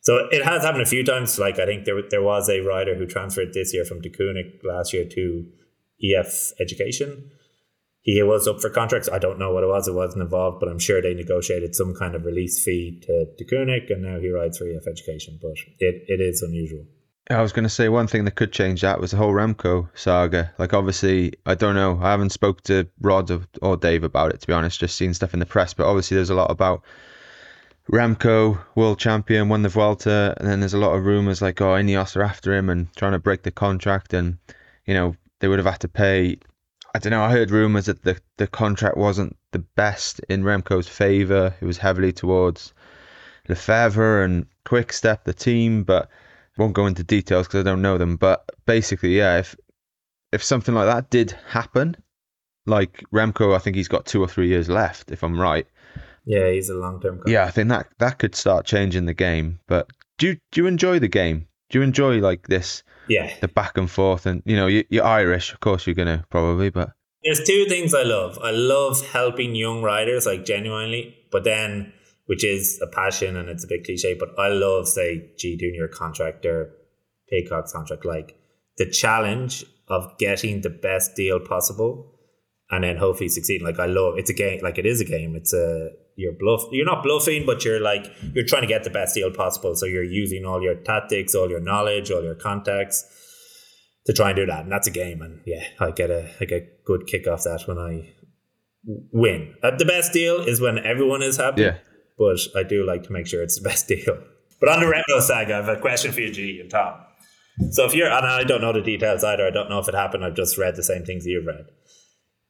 So it has happened a few times. Like I think there there was a rider who transferred this year from Deceuninck last year to EF Education. He was up for contracts. I don't know what it was. It wasn't involved, but I'm sure they negotiated some kind of release fee to Deceuninck, and now he rides for EF Education. But it, it is unusual. I was going to say one thing that could change that was the whole Remco saga. Like, obviously, I don't know. I haven't spoke to Rod or, or Dave about it, to be honest. Just seen stuff in the press. But obviously, there's a lot about Remco, world champion, won the Vuelta. And then there's a lot of rumours like, oh, Ineos are after him and trying to break the contract. And, you know, they would have had to pay. I don't know. I heard rumours that the, the contract wasn't the best in Remco's favour. It was heavily towards Lefevere and Quickstep, the team. But won't go into details because I don't know them, but basically, yeah, if if something like that did happen, like Remco, I think he's got two or three years left, if I'm right. Yeah, he's a long term. Yeah, I think that that could start changing the game. But do you, do you enjoy the game? Do you enjoy like this, Yeah. the back and forth? And you know, you, you're Irish, of course you're gonna probably, but There's two things I love. I love helping young riders, like genuinely, but then, which is a passion and it's a bit cliche, but I love, say, G doing your contract or Pidcock's contract, like the challenge of getting the best deal possible and then hopefully succeeding. Like I love it's a game, like it is a game. It's a you're bluff. You're not bluffing, but you're like you're trying to get the best deal possible. So you're using all your tactics, all your knowledge, all your contacts to try and do that. And that's a game. And yeah, I get a I get good kick off that when I win. Uh, the best deal is when everyone is happy. yeah. But I do like to make sure it's the best *laughs* deal. But on the Remco saga, I have a question for you, G and Tom. So if you're, and I don't know the details either, I don't know if it happened, I've just read the same things you've read.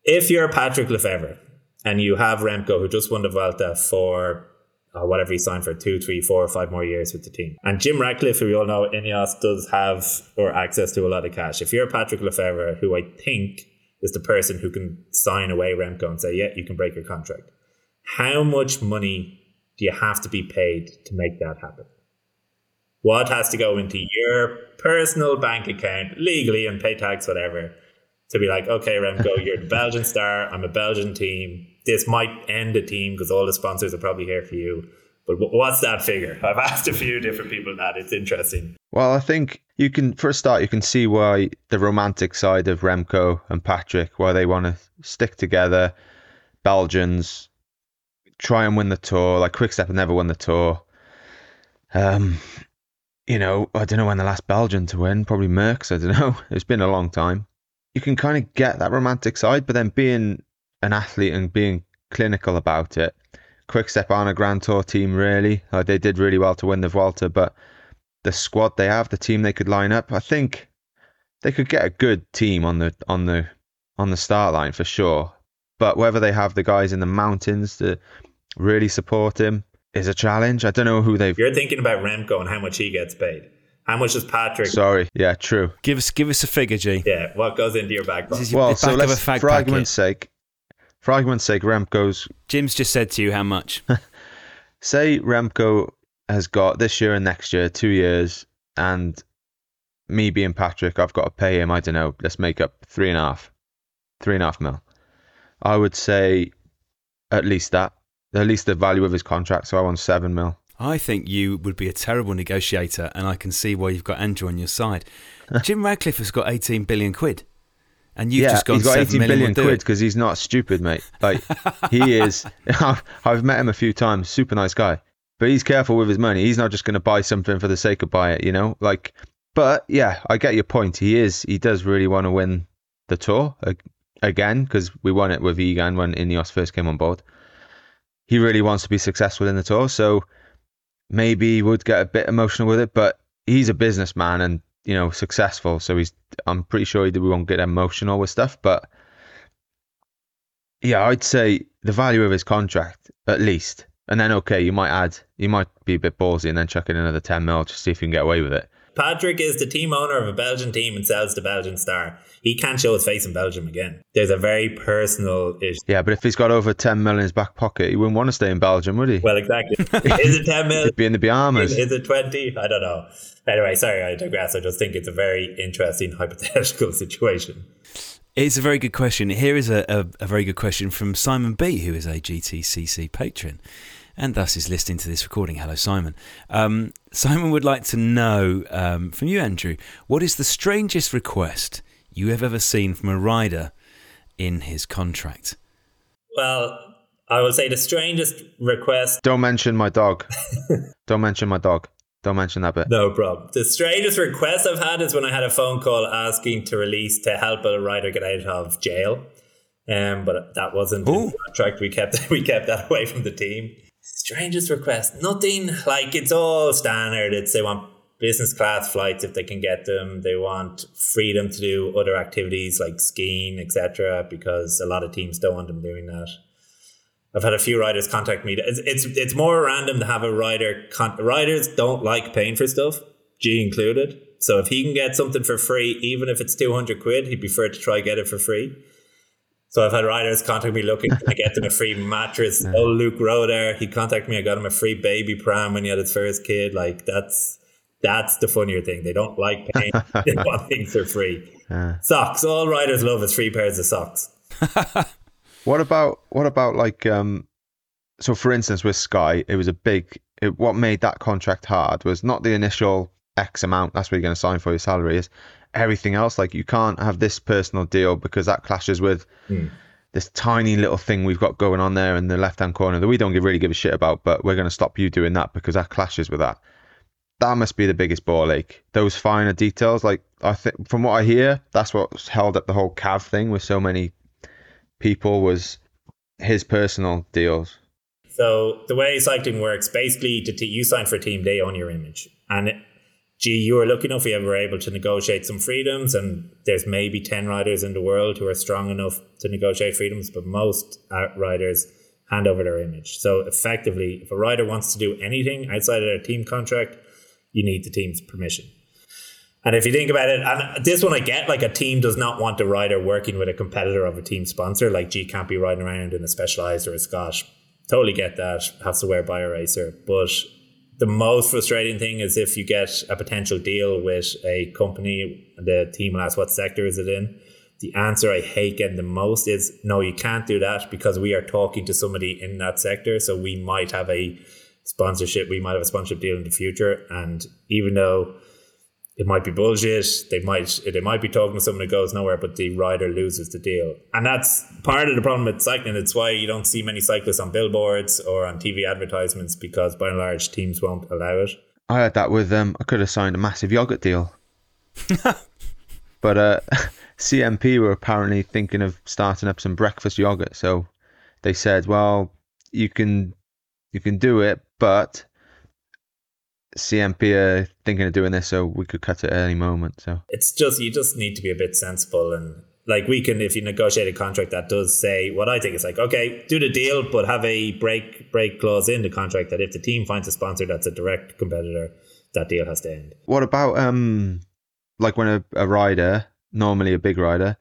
If you're Patrick Lefevere and you have Remco who just won the Vuelta for uh, whatever he signed for two, three, four, five more years with the team, and Jim Ratcliffe, who we all know Ineos does have or access to a lot of cash. If you're Patrick Lefevere, who I think is the person who can sign away Remco and say, yeah, you can break your contract, how much money do you have to be paid to make that happen? What has to go into your personal bank account legally and pay tax, whatever, to be like, okay, Remco, *laughs* you're the Belgian star. I'm a Belgian team. This might end the team because all the sponsors are probably here for you. But what's that figure? *laughs* I've asked a few different people that. It's interesting. Well, I think you can, for a start, you can see why the romantic side of Remco and Patrick, why they want to stick together. Belgians try and win the tour. Like Quickstep have never won the tour. Um, you know, I don't know when the last Belgian to win. Probably Merckx. I don't *laughs* know. It's been a long time. You can kind of get that romantic side, but then being an athlete and being clinical about it. Quickstep aren't a Grand Tour team, really. Uh, they did really well to win the Vuelta, but the squad they have, the team they could line up, I think they could get a good team on the on the on the start line for sure. But whether they have the guys in the mountains to really support him is a challenge. I don't know who they've. You're thinking about Remco and how much he gets paid. How much does Patrick? Sorry, yeah, true. Give us give us a figure, G. yeah, what goes into your back This pocket? Well, the so a let's, fag for argument's sake, for argument's sake, Remco's Jim's just said to you how much. *laughs* say Remco has got this year and next year, two years, and me being Patrick, I've got to pay him, I don't know, let's make up three and a half, three and a half mil. I would say at least that, at least the value of his contract. So I want seven mil. I think you would be a terrible negotiator, and I can see why you've got Andrew on your side. *laughs* Jim Ratcliffe has got 18 billion quid, and you've yeah, just gone he's got 7 18 million billion quid because he's not stupid, mate. Like he *laughs* is. *laughs* I've met him a few times. Super nice guy, but he's careful with his money. He's not just going to buy something for the sake of buy it, you know. Like, but yeah, I get your point. He is. He does really want to win the tour again because we won it with Egan when Ineos first came on board. He really wants to be successful in the tour, so maybe he would get a bit emotional with it. But he's a businessman and you know successful, so he's. I'm pretty sure he won't get emotional with stuff, but yeah, I'd say the value of his contract at least, and then okay, you might add, you might be a bit ballsy and then chuck in another ten mil just see if you can get away with it. Patrick is the team owner of a Belgian team and sells the Belgian star. He can't show his face in Belgium again. There's a very personal issue. Yeah, but if he's got over ten mil in his back pocket, he wouldn't want to stay in Belgium, would he? Well, exactly. is it 10 mil? He'd be in the Bahamas. Is it 20? I don't know. Anyway, sorry, I digress. I just think it's a very interesting *laughs* hypothetical situation. It's a very good question. Here is a, a, a very good question from Simon B, who is a GTCC patron and thus is listening to this recording. Hello, Simon. Um, Simon would like to know um, from you, Andrew, what is the strangest request you have ever seen from a rider in his contract? Well, I will say the strangest request. Don't mention my dog. *laughs* Don't mention my dog. Don't mention that bit. No problem. The strangest request I've had is when I had a phone call asking to release to help a rider get out of jail. Um, but that wasn't in the contract. We kept *laughs* we kept that away from the team. Strangest request, nothing like it's all standard. It's they want business class flights if they can get them. They want freedom to do other activities like skiing, etc. Because a lot of teams don't want them doing that. I've had a few riders contact me. It's it's, it's more random to have a rider. Con- riders don't like paying for stuff, G included. So if he can get something for free, even if it's two hundred quid, he'd prefer to try get it for free. So I've had riders contact me looking to get them a free mattress. Oh, Luke Roder, he contacted me. I got him a free baby pram when he had his first kid. Like that's That's the funnier thing. They don't like paying. *laughs* they want things for free. Yeah. Socks. All riders love is free pairs of socks. *laughs* What about what about like um so for instance with Sky, it was a big it, what made that contract hard was not the initial X amount, that's what you're going to sign for your salary is everything else like you can't have this personal deal because that clashes with Hmm. this tiny little thing we've got going on there in the left hand corner that we don't give, really give a shit about, but we're going to stop you doing that because that clashes with that. That must be the biggest ball ache. Those finer details, like I think from what I hear, that's what's held up the whole Cav thing with so many people was his personal deals. So the way cycling works, basically, you sign for a team, they own your image, and gee, you were lucky enough, you were able to negotiate some freedoms, and there's maybe ten riders in the world who are strong enough to negotiate freedoms, but most uh, riders hand over their image. So effectively, if a rider wants to do anything outside of their team contract, you need the team's permission. And if you think about it, and this one I get, like a team does not want a rider working with a competitor of a team sponsor. Like G can't be riding around in a specialized or a Scott. Totally get that. Has to wear Bioracer. But the most frustrating thing is if you get a potential deal with a company the team will ask what sector is it in. The answer I hate getting the most is no, you can't do that because we are talking to somebody in that sector. So we might have a sponsorship, we might have a sponsorship deal in the future. And even though it might be bullshit. They might they might be talking to someone who goes nowhere, but the rider loses the deal, and that's part of the problem with cycling. It's why you don't see many cyclists on billboards or on TV advertisements because by and large teams won't allow it. I had that with um I could have signed a massive yogurt deal. *laughs* but uh *laughs* CMP were apparently thinking of starting up some breakfast yogurt, so they said, Well, you can you can do it, but CMP are thinking of doing this so we could cut it at any moment. So It's just you just need to be a bit sensible and like we can if you negotiate a contract that does say what I think is like okay do the deal but have a break break clause in the contract that if the team finds a sponsor that's a direct competitor that deal has to end. what about um like when a, a rider, normally a big rider,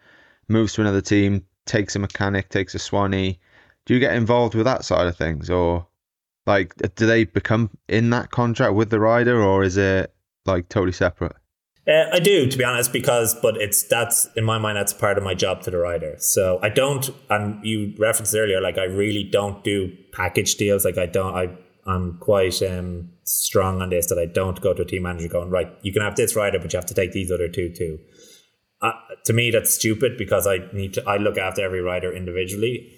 moves to another team, takes a mechanic, takes a soigneur, do you get involved with that side of things or like do they become in that contract with the rider or is it like totally separate? Uh, I do, to be honest, because but it's that's in my mind that's part of my job to the rider. So I don't, and you referenced earlier, like I really don't do package deals. Like I don't, I I'm quite um, strong on this that I don't go to a team manager going right. You can have this rider, but you have to take these other two too. Uh, to me, that's stupid because I need to. I look after every rider individually,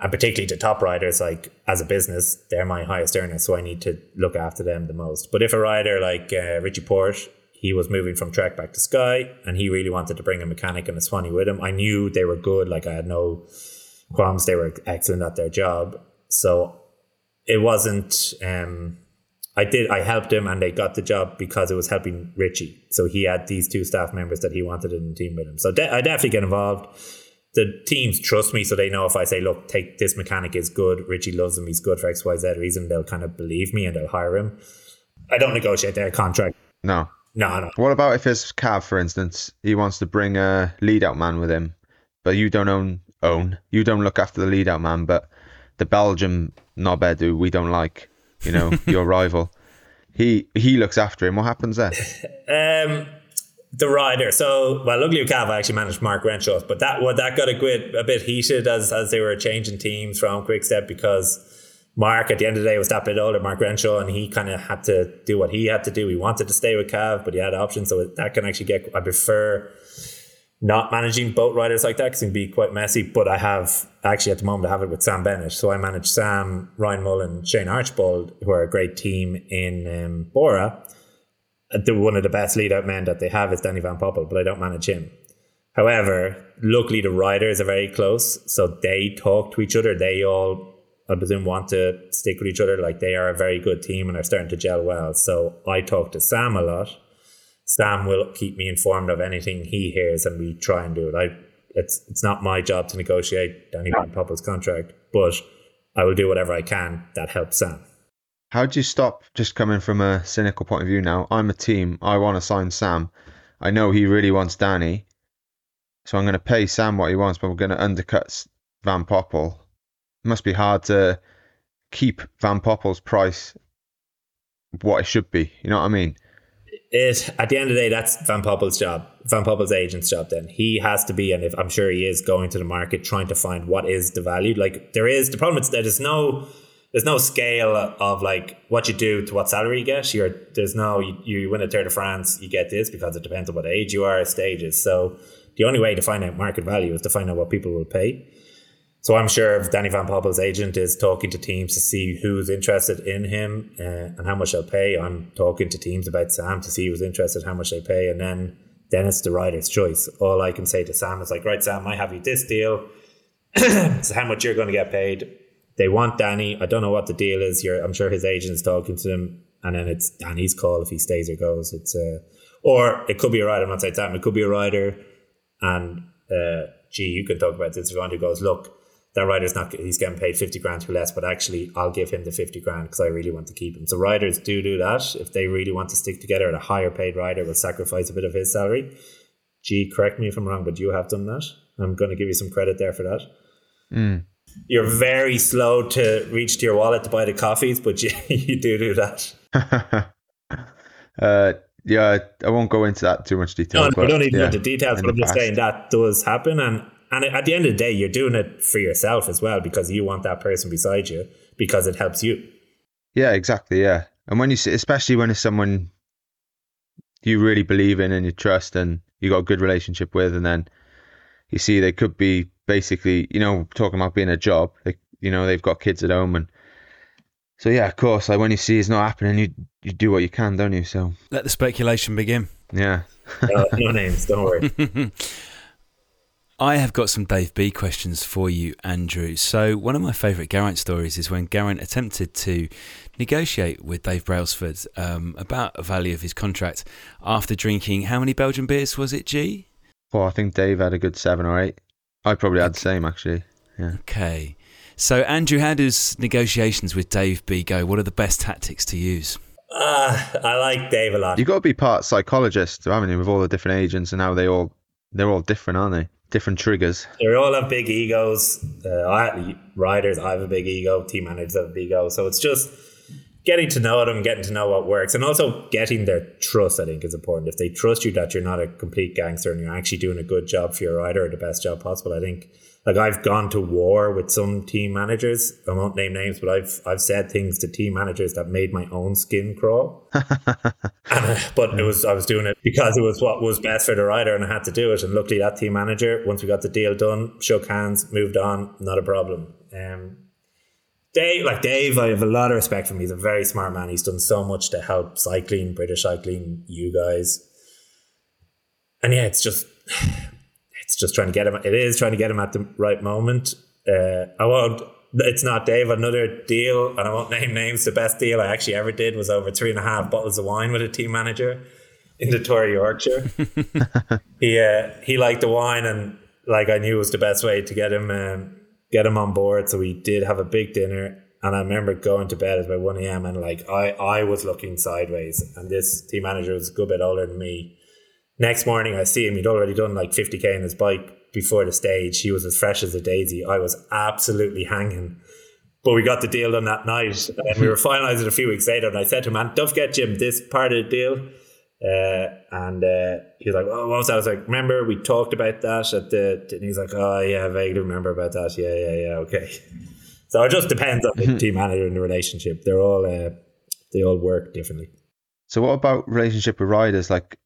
and particularly the top riders. Like as a business, they're my highest earners, so I need to look after them the most. But if a rider like uh, Richie Porte, he was moving from Trek back to Sky, and he really wanted to bring a mechanic and a soigneur with him. I knew they were good. Like I had no qualms; they were excellent at their job. So it wasn't. Um, I did. I helped him, and they got the job because it was helping Richie. So he had these two staff members that he wanted in the team with him. So de- I definitely get involved. The teams trust me, so they know if I say, "Look, take this mechanic is good. Richie loves him. He's good for X, Y, Z reason." They'll kind of believe me and they'll hire him. I don't negotiate their contract. No. No, no. What about if it's Cav, for instance, he wants to bring a lead out man with him, but you don't own own, you don't look after the lead out man, but the Belgium knobhead who we don't like, you know, *laughs* your rival, he he looks after him. What happens there? Um, the rider. So, well, Cav, I actually managed Mark Renshaw, but that well, that got a bit a bit heated as as they were changing teams from Quickstep because Mark at the end of the day was that bit older, Mark Renshaw, and he kind of had to do what he had to do. He wanted to stay with Cav, but he had options, so that can actually get. I prefer not managing boat riders like that because it can be quite messy. But I have actually at the moment I have it with Sam Bennett, so I manage Sam, Ryan Mullen, Shane Archbold, who are a great team in um, Bora the, one of the best lead out men that they have is Danny Van Poppel, but I don't manage him. However, luckily the riders are very close, so they talk to each other. They all, I presume, want to stick with each other. Like they are a very good team and are starting to gel well. So I talk to Sam a lot. Sam will keep me informed of anything he hears, and we try and do it. I, it's it's not my job to negotiate Danny Van Poppel's contract, but I will do whatever I can that helps Sam. How do you stop just coming from a cynical point of view now? I'm a team. I want to sign Sam. I know he really wants Danny. So I'm going to pay Sam what he wants, but we're going to undercut Van Poppel. It must be hard to keep Van Poppel's price what it should be. You know what I mean? it at the end of the day, that's Van Poppel's job, Van Poppel's agent's job. Then he has to be, and if I'm sure he is going to the market trying to find what is the value. Like there is the problem is that there's no there's no scale of like what you do to what salary you get. You're there's no you, you win a Tour de France, you get this because it depends on what age you are, stages. So the only way to find out market value is to find out what people will pay. So I'm sure Danny Van Poppel's agent is talking to teams to see who's interested in him uh, and how much they'll pay. I'm talking to teams about Sam to see who's interested, how much they pay, and then then it's the rider's choice. All I can say to Sam is like, right, Sam, I have you this deal. *clears throat* so how much you're going to get paid? They want Danny. I don't know what the deal is. I'm sure his agent's talking to them, and then it's Danny's call if he stays or goes. It's uh, or it could be a rider. I'm not saying Sam. It could be a rider, and uh, gee, you can talk about this if you want. Who goes, look that rider's not he's getting paid 50 grand too less but actually i'll give him the 50 grand because i really want to keep him so riders do do that if they really want to stick together and a higher paid rider will sacrifice a bit of his salary gee correct me if i'm wrong but you have done that i'm going to give you some credit there for that mm. You're very slow to reach to your wallet to buy the coffees but *laughs* you, you do do that *laughs* uh, yeah i won't go into that too much detail no, but, don't need yeah, the details but i'm just saying that does happen and and at the end of the day, you're doing it for yourself as well because you want that person beside you because it helps you. Yeah, exactly. Yeah, and when you see, especially when it's someone you really believe in and you trust and you got a good relationship with, and then you see they could be basically, you know, talking about being a job. They, you know, they've got kids at home, and so yeah, of course. Like when you see it's not happening, you you do what you can, don't you? So let the speculation begin. Yeah. no, *laughs* no names, don't worry. *laughs* I have got some Dave B questions for you, Andrew. So, one of my favourite Geraint stories is when Geraint attempted to negotiate with Dave Brailsford um, about the value of his contract after drinking how many Belgian beers was it, G? Well, I think Dave had a good seven or eight. I probably had the same, actually. Yeah. Okay. So, Andrew, how does negotiations with Dave B go? What are the best tactics to use? Uh, I like Dave a lot. You've got to be part psychologist, haven't you, with all the different agents and how they all they're all different, aren't they? different triggers. They all have big egos. Uh, I, riders, I have a big ego. Team managers have a big ego. So it's just getting to know them, getting to know what works, and also getting their trust. I think is important. If they trust you that you're not a complete gangster and you're actually doing a good job for your rider or the best job possible, I think like I've gone to war with some team managers. I won't name names, but I've I've said things to team managers that made my own skin crawl. *laughs* and, uh, but it was I was doing it because it was what was best for the rider, and I had to do it. And luckily, that team manager, once we got the deal done, shook hands, moved on, not a problem. Um, Dave, like Dave, I have a lot of respect for him. He's a very smart man. He's done so much to help cycling, British cycling, you guys. And yeah, it's just *sighs* it's just trying to get him. It is trying to get him at the right moment. Uh, I won't. It's not Dave. Another deal, and I won't *laughs* name names. The best deal I actually ever did was over three and a half bottles of wine with a team manager in the Tour of Yorkshire. *laughs* he uh, he liked the wine, and like I knew was the best way to get him um, get him on board. So we did have a big dinner, and I remember going to bed at about one a.m. and like I I was looking sideways, and this team manager was a good bit older than me Next morning, I see him. He'd already done like 50k on his bike before the stage. He was as fresh as a daisy. I was absolutely hanging. But we got the deal done that night, and we were *laughs* finalising a few weeks later. And I said to him, "Man, don't forget Jim this part of the deal." Uh, and uh, he was like, "Oh, what was that?" I was like, "Remember we talked about that at the?" And he's like, "Oh yeah, I vaguely remember about that. Yeah, yeah, yeah. Okay." So it just depends on the team manager and the relationship. They're all uh, they all work differently. So what about relationship with riders? Like,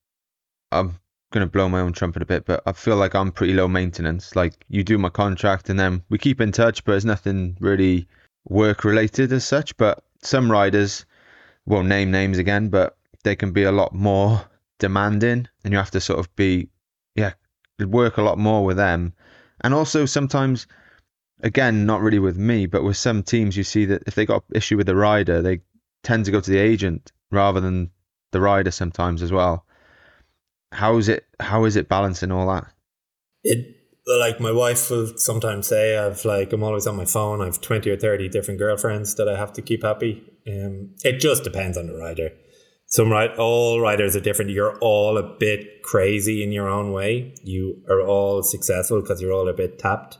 I'm going to blow my own trumpet a bit, but I feel like I'm pretty low maintenance. Like you do my contract and then we keep in touch, but there's nothing really work related as such. But some riders won't name names again, but they can be a lot more demanding and you have to sort of be, yeah, work a lot more with them. And also sometimes, again, not really with me, but with some teams, you see that if they got issue with the rider, they tend to go to the agent rather than the rider sometimes as well. How is it how is it balancing all that? It like my wife will sometimes say i've like i'm always on my phone i've 20 or 30 different girlfriends that i have to keep happy. Um, it just depends on the rider some right all riders are different you're all a bit crazy in your own way you are all successful because you're all a bit tapped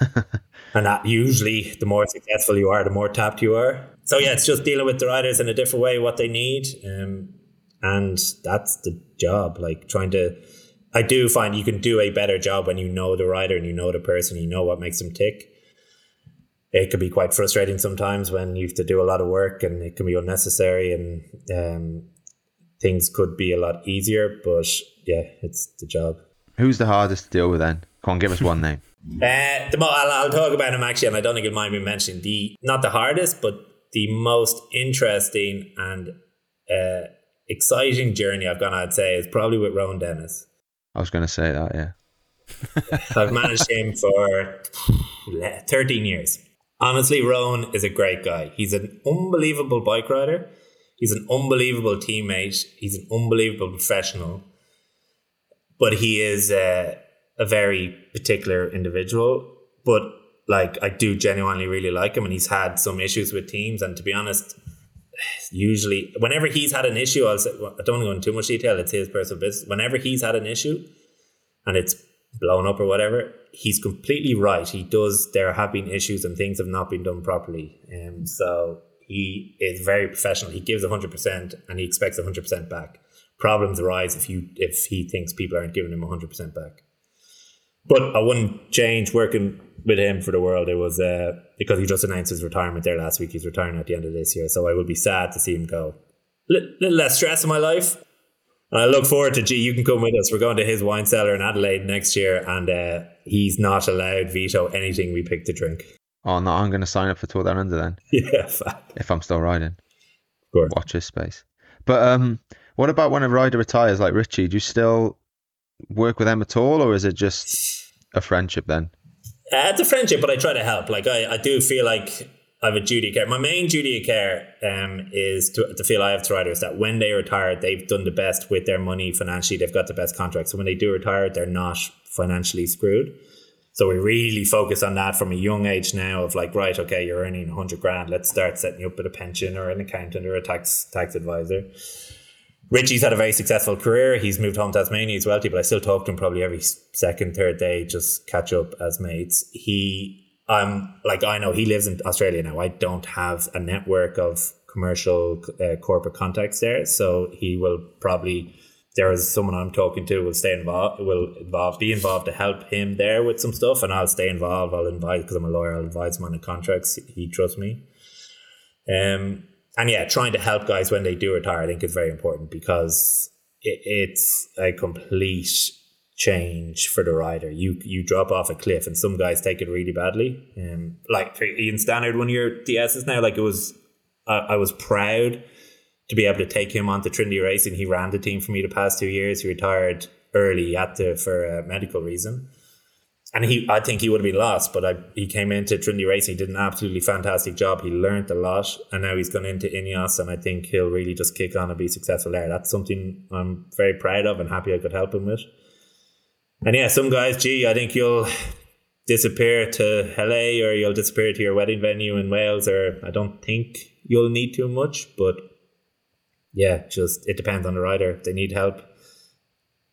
*laughs* and that usually the more successful you are the more tapped you are so yeah it's just dealing with the writers in a different way what they need um, and that's the job. Like trying to, I do find you can do a better job when you know the writer and you know the person, you know what makes them tick. It can be quite frustrating sometimes when you have to do a lot of work and it can be unnecessary and um, things could be a lot easier. But yeah, it's the job. Who's the hardest to deal with then? Come on, give us one name. *laughs* Uh, the mo- I'll, I'll talk about him actually, and I don't think it might be mentioning The not the hardest, but the most interesting and uh, exciting journey I've gone. I'd say is probably with Rohan Dennis. I was going to say that, yeah. *laughs* I've managed him for 13 years. Honestly, Rowan is a great guy. He's an unbelievable bike rider. He's an unbelievable teammate. He's an unbelievable professional. But he is uh, a very particular individual. But like, I do genuinely really like him, and he's had some issues with teams. And to be honest, usually whenever he's had an issue, I'll say, well, I don't want to go into too much detail. It's his personal business. Whenever he's had an issue, and it's blown up or whatever, he's completely right. He does. There have been issues and things have not been done properly. Um, so he is very professional. He gives hundred percent and he expects hundred percent back. Problems arise if you if he thinks people aren't giving him hundred percent back. But I wouldn't change working with him for the world. It was uh, because he just announced his retirement there last week. He's retiring at the end of this year, so I will be sad to see him go. A little less stress in my life, and I look forward to, gee, you can come with us. We're going to his wine cellar in Adelaide next year, and uh, he's not allowed veto anything we pick to drink. Oh, no, I'm going to sign up for Tour Down Under then. *laughs* Yeah, if I'm still riding. Watch his space. But um, what about when a rider retires like Richie? Do you still work with them at all, or is it just a friendship then? Uh, it's a friendship, but I try to help. Like, I, I do feel like I have a duty of care. My main duty of care um, is to, to feel I have to riders that when they retire, they've done the best with their money financially. They've got the best contract. So when they do retire, they're not financially screwed. So we really focus on that from a young age now of like, right, okay, you're earning 100 grand. Let's start setting you up with a pension or an accountant or a tax tax advisor. Richie's had a very successful career. He's moved home to Tasmania. He's wealthy, but I still talk to him probably every second, third day, just catch up as mates. He I'm like I know he lives in Australia now. I don't have a network of commercial uh, corporate contacts there, so he will probably there is someone I'm talking to will stay involved will involve be involved to help him there with some stuff, and I'll stay involved. I'll invite because I'm a lawyer. I'll advise him on the contracts. He trusts me. Um and yeah, trying to help guys when they do retire, I think is very important because it, it's a complete change for the rider. You you drop off a cliff, and some guys take it really badly. Um, like Ian Stannard, one of your DSs now, like it was, uh, I was proud to be able to take him onto Trinity Racing. He ran the team for me the past two years. He retired early at the for a medical reason. And he, I think he would have been lost, but I, he came into Trinity Racing, he did an absolutely fantastic job. He learned a lot, and now he's gone into Ineos, and I think he'll really just kick on and be successful there. That's something I'm very proud of and happy I could help him with. And yeah, some guys, gee, I think you'll disappear to LA or you'll disappear to your wedding venue in Wales, or I don't think you'll need too much, but yeah, just it depends on the rider. If they need help,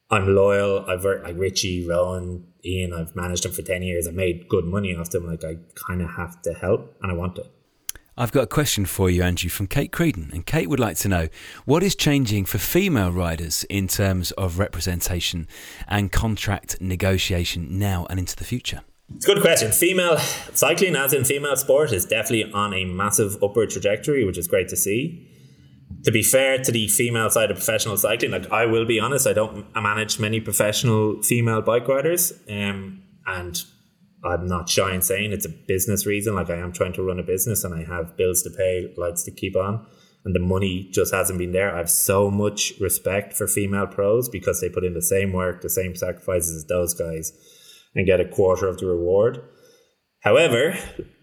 I'm loyal. I've worked like Richie, Rohan, Ian. I've managed them for ten years. I've made good money off them. Like I kind of have to help, and I want to. I've got a question for you, Andrew, from Kate Creedon. And Kate would like to know what is changing for female riders in terms of representation and contract negotiation now and into the future? It's a good question. Female cycling, as in female sport, is definitely on a massive upward trajectory, which is great to see. To be fair to the female side of professional cycling, like I will be honest, I don't manage many professional female bike riders, um, and I'm not shy in saying it's a business reason. Like I am trying to run a business and I have bills to pay, lights to keep on, and the money just hasn't been there. I have so much respect for female pros because they put in the same work, the same sacrifices as those guys, and get a quarter of the reward. However,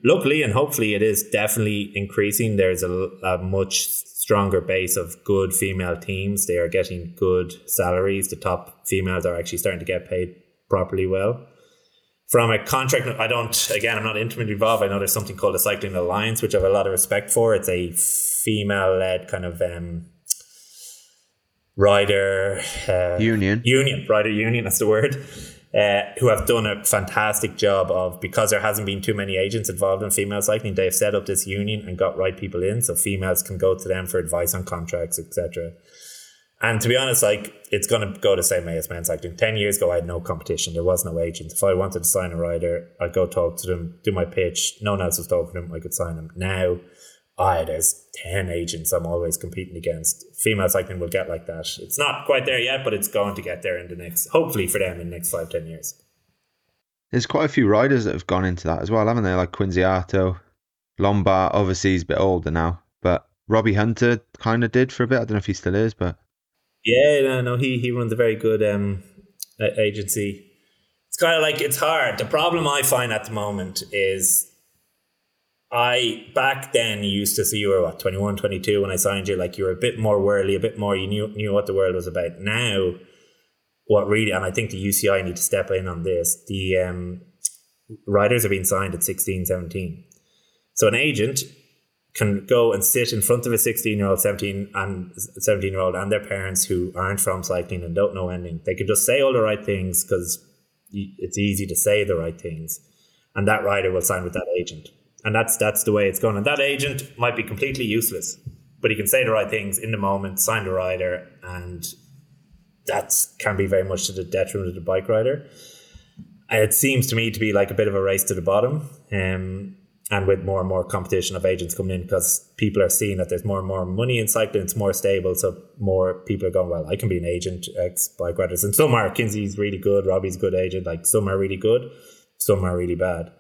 luckily and hopefully it is definitely increasing. There's a, a much stronger base of good female teams. They are getting good salaries. The top females are actually starting to get paid properly well from a contract, I don't, again, I'm not intimately involved. I know there's something called the Cycling Alliance, which I have a lot of respect for. It's a female led kind of um, rider uh, union. Union, rider union, that's the word. Uh, who have done a fantastic job of because there hasn't been too many agents involved in female cycling. They've set up this union and got right people in, so females can go to them for advice on contracts, etc. And to be honest, like it's going to go the same way as men's cycling. Ten years ago, I had no competition. There was no agent. If I wanted to sign a rider, I'd go talk to them, do my pitch. No one else was talking to them. I could sign them. Now, I there's ten agents I'm always competing against. Female cycling will get like that. It's not quite there yet, but it's going to get there in the next. Hopefully for them in the next five ten years. There's quite a few riders that have gone into that as well, haven't they? Like Quinziato, Lombard. Obviously, he's a bit older now, but Robbie Hunter kind of did for a bit. I don't know if he still is, but yeah, no, no, he he runs a very good um, agency. It's kind of like it's hard. The problem I find at the moment is I back then used to see you were what 21, 22 when I signed you. Like you were a bit more worldly, a bit more. You knew knew what the world was about. Now, what really, and I think the UCI need to step in on this. The um, riders are being signed at 16, 17. So an agent can go and sit in front of a 16 year old, 17 and 17 year old and their parents who aren't from cycling and don't know anything. They can just say all the right things because it's easy to say the right things. And that rider will sign with that agent. And that's that's the way it's going. And that agent might be completely useless, but he can say the right things in the moment, sign the rider, and that can be very much to the detriment of the bike rider. It seems to me to be like a bit of a race to the bottom. Um, and with more and more competition of agents coming in because people are seeing that there's more and more money in cycling, it's more stable. So more people are going, well, I can be an agent, ex bike riders. And some are, Kinsey's really good, Robbie's good agent. Like some are really good, some are really bad.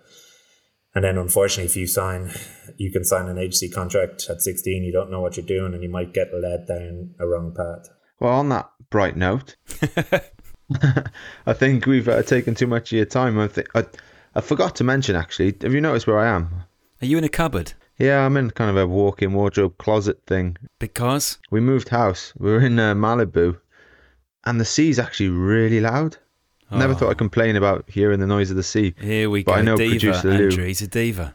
And then unfortunately, if you sign, you can sign an agency contract at 16, you don't know what you're doing and you might get led down a wrong path. Well, on that bright note, *laughs* I think we've uh, taken too much of your time. I think. I, I forgot to mention actually. Have you noticed where I am? Are you in a cupboard? Yeah, I'm in kind of a walk-in wardrobe closet thing. Because we moved house. We were in uh, Malibu, and the sea's actually really loud. Oh. Never thought I'd complain about hearing the noise of the sea. Here we but go. I know diva, producer Lou. Andrew, he's a diva.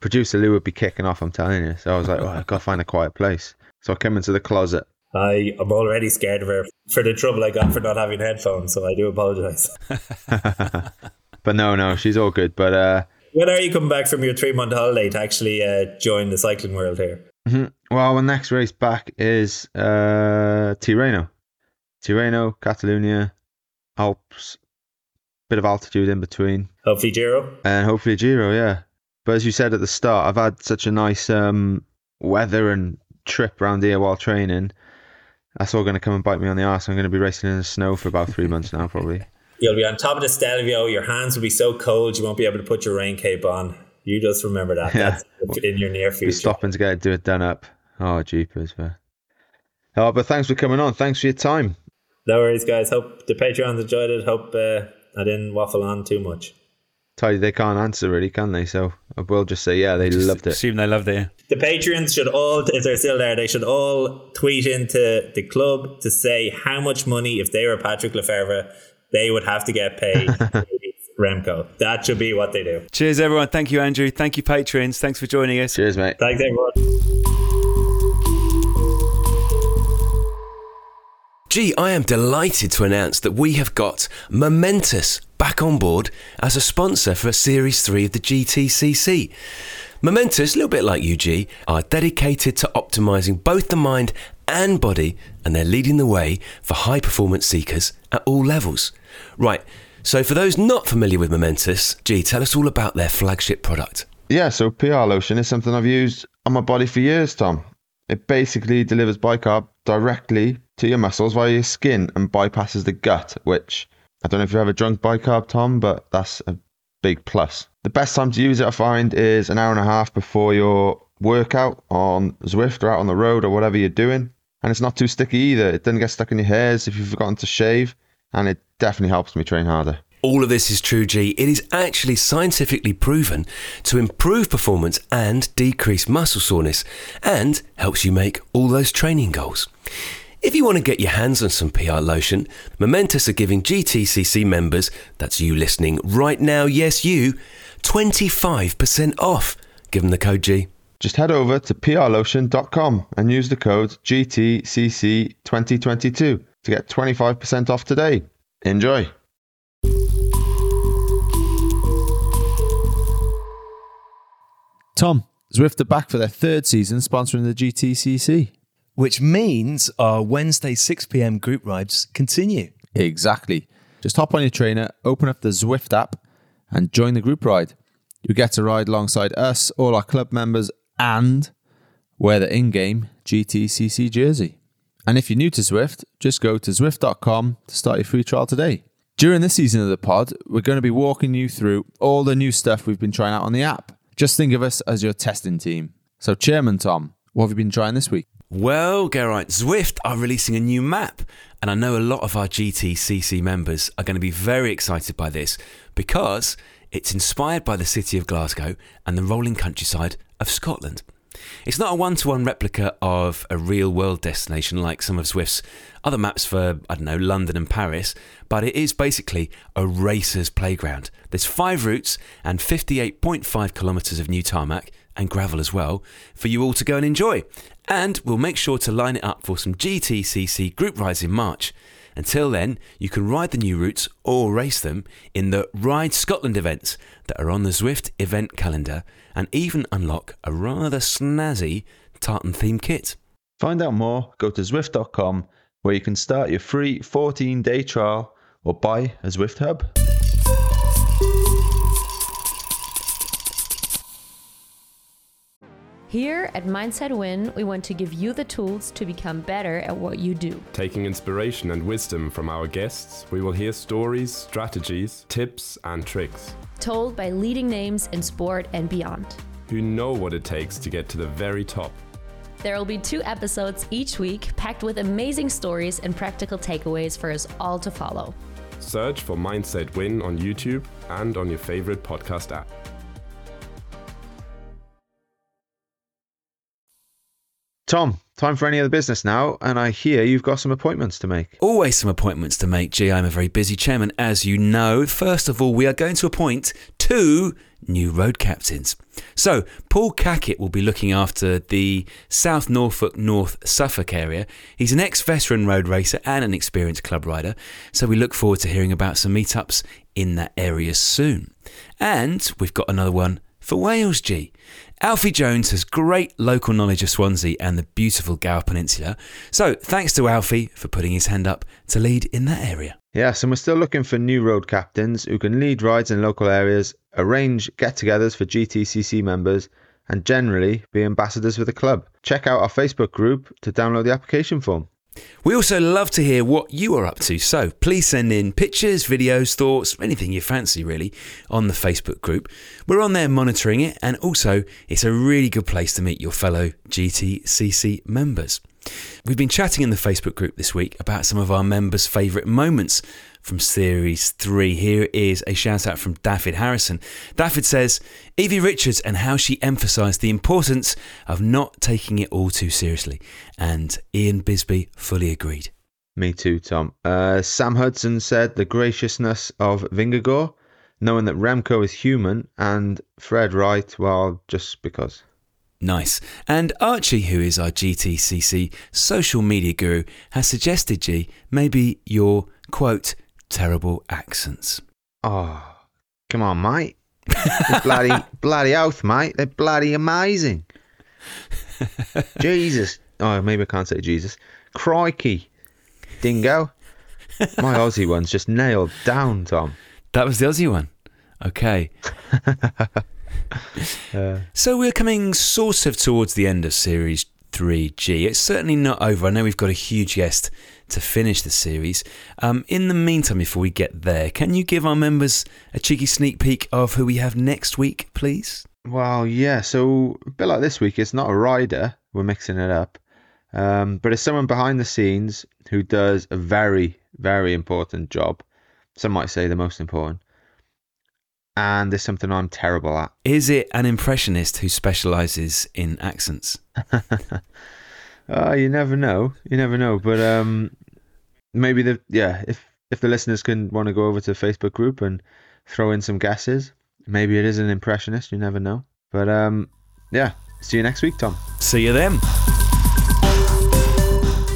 Producer Lou would be kicking off. I'm telling you. So I was like, oh, I've got to find a quiet place. So I came into the closet. I am already scared of her for the trouble I got for not having headphones. So I do apologise. *laughs* *laughs* But no, no, she's all good. But uh, when are you coming back from your three month holiday to actually uh, join the cycling world here? Mm-hmm. Well, the next race back is uh, Tirreno, Tirreno, Catalonia, Alps, bit of altitude in between. Hopefully Giro, and hopefully Giro, yeah. But as you said at the start, I've had such a nice um, weather and trip around here while training. That's all going to come and bite me on the ass. I'm going to be racing in the snow for about three months now, probably. You'll be on top of the Stelvio. Your hands will be so cold you won't be able to put your rain cape on. You just remember that. Yeah. *laughs* That's in your near future. Be stopping to get it, do it done up. Oh, jeepers. Man. Oh, but thanks for coming on. Thanks for your time. No worries, guys. Hope the Patreons enjoyed it. Hope uh, I didn't waffle on too much. Tell you they can't answer really, can they? So I will just say, yeah, they just loved it. Assume they loved it. The patrons should all, if they're still there, they should all tweet into the club to say how much money, if they were Patrick Lefevere, they would have to get paid. *laughs* Remco. That should be what they do. Cheers, everyone. Thank you, Andrew. Thank you, patrons. Thanks for joining us. Cheers, mate. Thanks, everyone. Gee, I am delighted to announce that we have got Momentous back on board as a sponsor for a Series 3 of the GTCC. Momentous, a little bit like UG, are dedicated to optimizing both the mind and body, and they're leading the way for high performance seekers at all levels. Right, so for those not familiar with Momentous, gee, tell us all about their flagship product. Yeah, so PR lotion is something I've used on my body for years, Tom. It basically delivers bicarb directly to your muscles via your skin and bypasses the gut, which I don't know if you've ever drunk bicarb, Tom, but that's a big plus. The best time to use it, I find, is an hour and a half before your workout on Zwift or out on the road or whatever you're doing. And it's not too sticky either. It doesn't get stuck in your hairs if you've forgotten to shave. And it definitely helps me train harder. All of this is true, G. It is actually scientifically proven to improve performance and decrease muscle soreness and helps you make all those training goals. If you want to get your hands on some PR lotion, Momentous are giving GTCC members, that's you listening right now, yes, you, 25% off. Give them the code G. Just head over to prlotion.com and use the code GTCC2022 to get 25% off today. Enjoy. Tom, Zwift are back for their third season sponsoring the GTCC. which means our Wednesday 6 pm group rides continue. Exactly. Just hop on your trainer, open up the Zwift app, and join the group ride. You get to ride alongside us, all our club members, and wear the in game GTCC jersey. And if you're new to Zwift, just go to Zwift.com to start your free trial today. During this season of the pod, we're going to be walking you through all the new stuff we've been trying out on the app. Just think of us as your testing team. So, Chairman Tom, what have you been trying this week? Well, Geraint, Zwift are releasing a new map, and I know a lot of our GTCC members are going to be very excited by this because it's inspired by the city of Glasgow and the rolling countryside of Scotland. It's not a one to one replica of a real world destination like some of Zwift's other maps for, I don't know, London and Paris, but it is basically a racer's playground. There's five routes and 58.5 kilometres of new tarmac and gravel as well for you all to go and enjoy. And we'll make sure to line it up for some GTCC group rides in March. Until then, you can ride the new routes or race them in the Ride Scotland events that are on the Zwift event calendar and even unlock a rather snazzy tartan themed kit. Find out more, go to Zwift.com where you can start your free 14 day trial or buy a Zwift Hub. Here at Mindset Win, we want to give you the tools to become better at what you do. Taking inspiration and wisdom from our guests, we will hear stories, strategies, tips, and tricks. Told by leading names in sport and beyond. Who know what it takes to get to the very top. There will be two episodes each week packed with amazing stories and practical takeaways for us all to follow. Search for Mindset Win on YouTube and on your favorite podcast app. Tom, time for any other business now, and I hear you've got some appointments to make. Always some appointments to make, G. I'm a very busy chairman, as you know. First of all, we are going to appoint two new road captains. So, Paul Cackett will be looking after the South Norfolk North Suffolk area. He's an ex veteran road racer and an experienced club rider, so we look forward to hearing about some meetups in that area soon. And we've got another one for Wales, G. Alfie Jones has great local knowledge of Swansea and the beautiful Gower Peninsula. So thanks to Alfie for putting his hand up to lead in that area. Yes, and we're still looking for new road captains who can lead rides in local areas, arrange get togethers for GTCC members, and generally be ambassadors for the club. Check out our Facebook group to download the application form. We also love to hear what you are up to, so please send in pictures, videos, thoughts, anything you fancy really on the Facebook group. We're on there monitoring it, and also it's a really good place to meet your fellow GTCC members. We've been chatting in the Facebook group this week about some of our members' favourite moments from Series 3. Here is a shout out from David Harrison. David says, Evie Richards and how she emphasised the importance of not taking it all too seriously. And Ian Bisbee fully agreed. Me too, Tom. Uh, Sam Hudson said the graciousness of Vingegaard, knowing that Remco is human, and Fred Wright, well, just because. Nice. And Archie, who is our GTCC social media guru, has suggested, G, maybe your quote, terrible accents. Oh, come on, mate. Bloody, *laughs* bloody oath, mate. They're bloody amazing. *laughs* Jesus. Oh, maybe I can't say Jesus. Crikey. Dingo. My Aussie one's just nailed down, Tom. That was the Aussie one. Okay. *laughs* Uh, So we're coming sort of towards the end of Series 3G. It's certainly not over. I know we've got a huge guest to finish the series. Um, in the meantime, before we get there, can you give our members a cheeky sneak peek of who we have next week, please? well, yeah. So a bit like this week, it's not a rider. We're mixing it up. Um, but it's someone behind the scenes who does a very, very important job. Some might say the most important. And there's something I'm terrible at. Is it an impressionist who specialises in accents? Uh, *laughs* you never know. You never know. But um, maybe the yeah, if if the listeners can want to go over to the Facebook group and throw in some guesses, maybe it is an impressionist. You never know. But um, yeah. See you next week, Tom. See you then.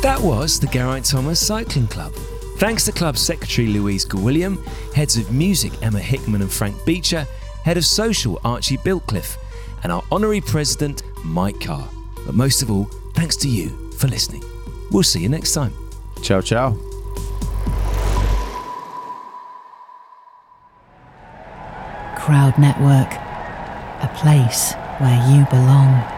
That was the Geraint Thomas Cycling Club. Thanks to club secretary Louise Gwilliam, heads of music Emma Hickman and Frank Beecher, head of social Archie Biltcliffe, and our honorary president Mike Carr. But most of all, thanks to you for listening. We'll see you next time. Ciao, ciao. Crowd Network, a place where you belong.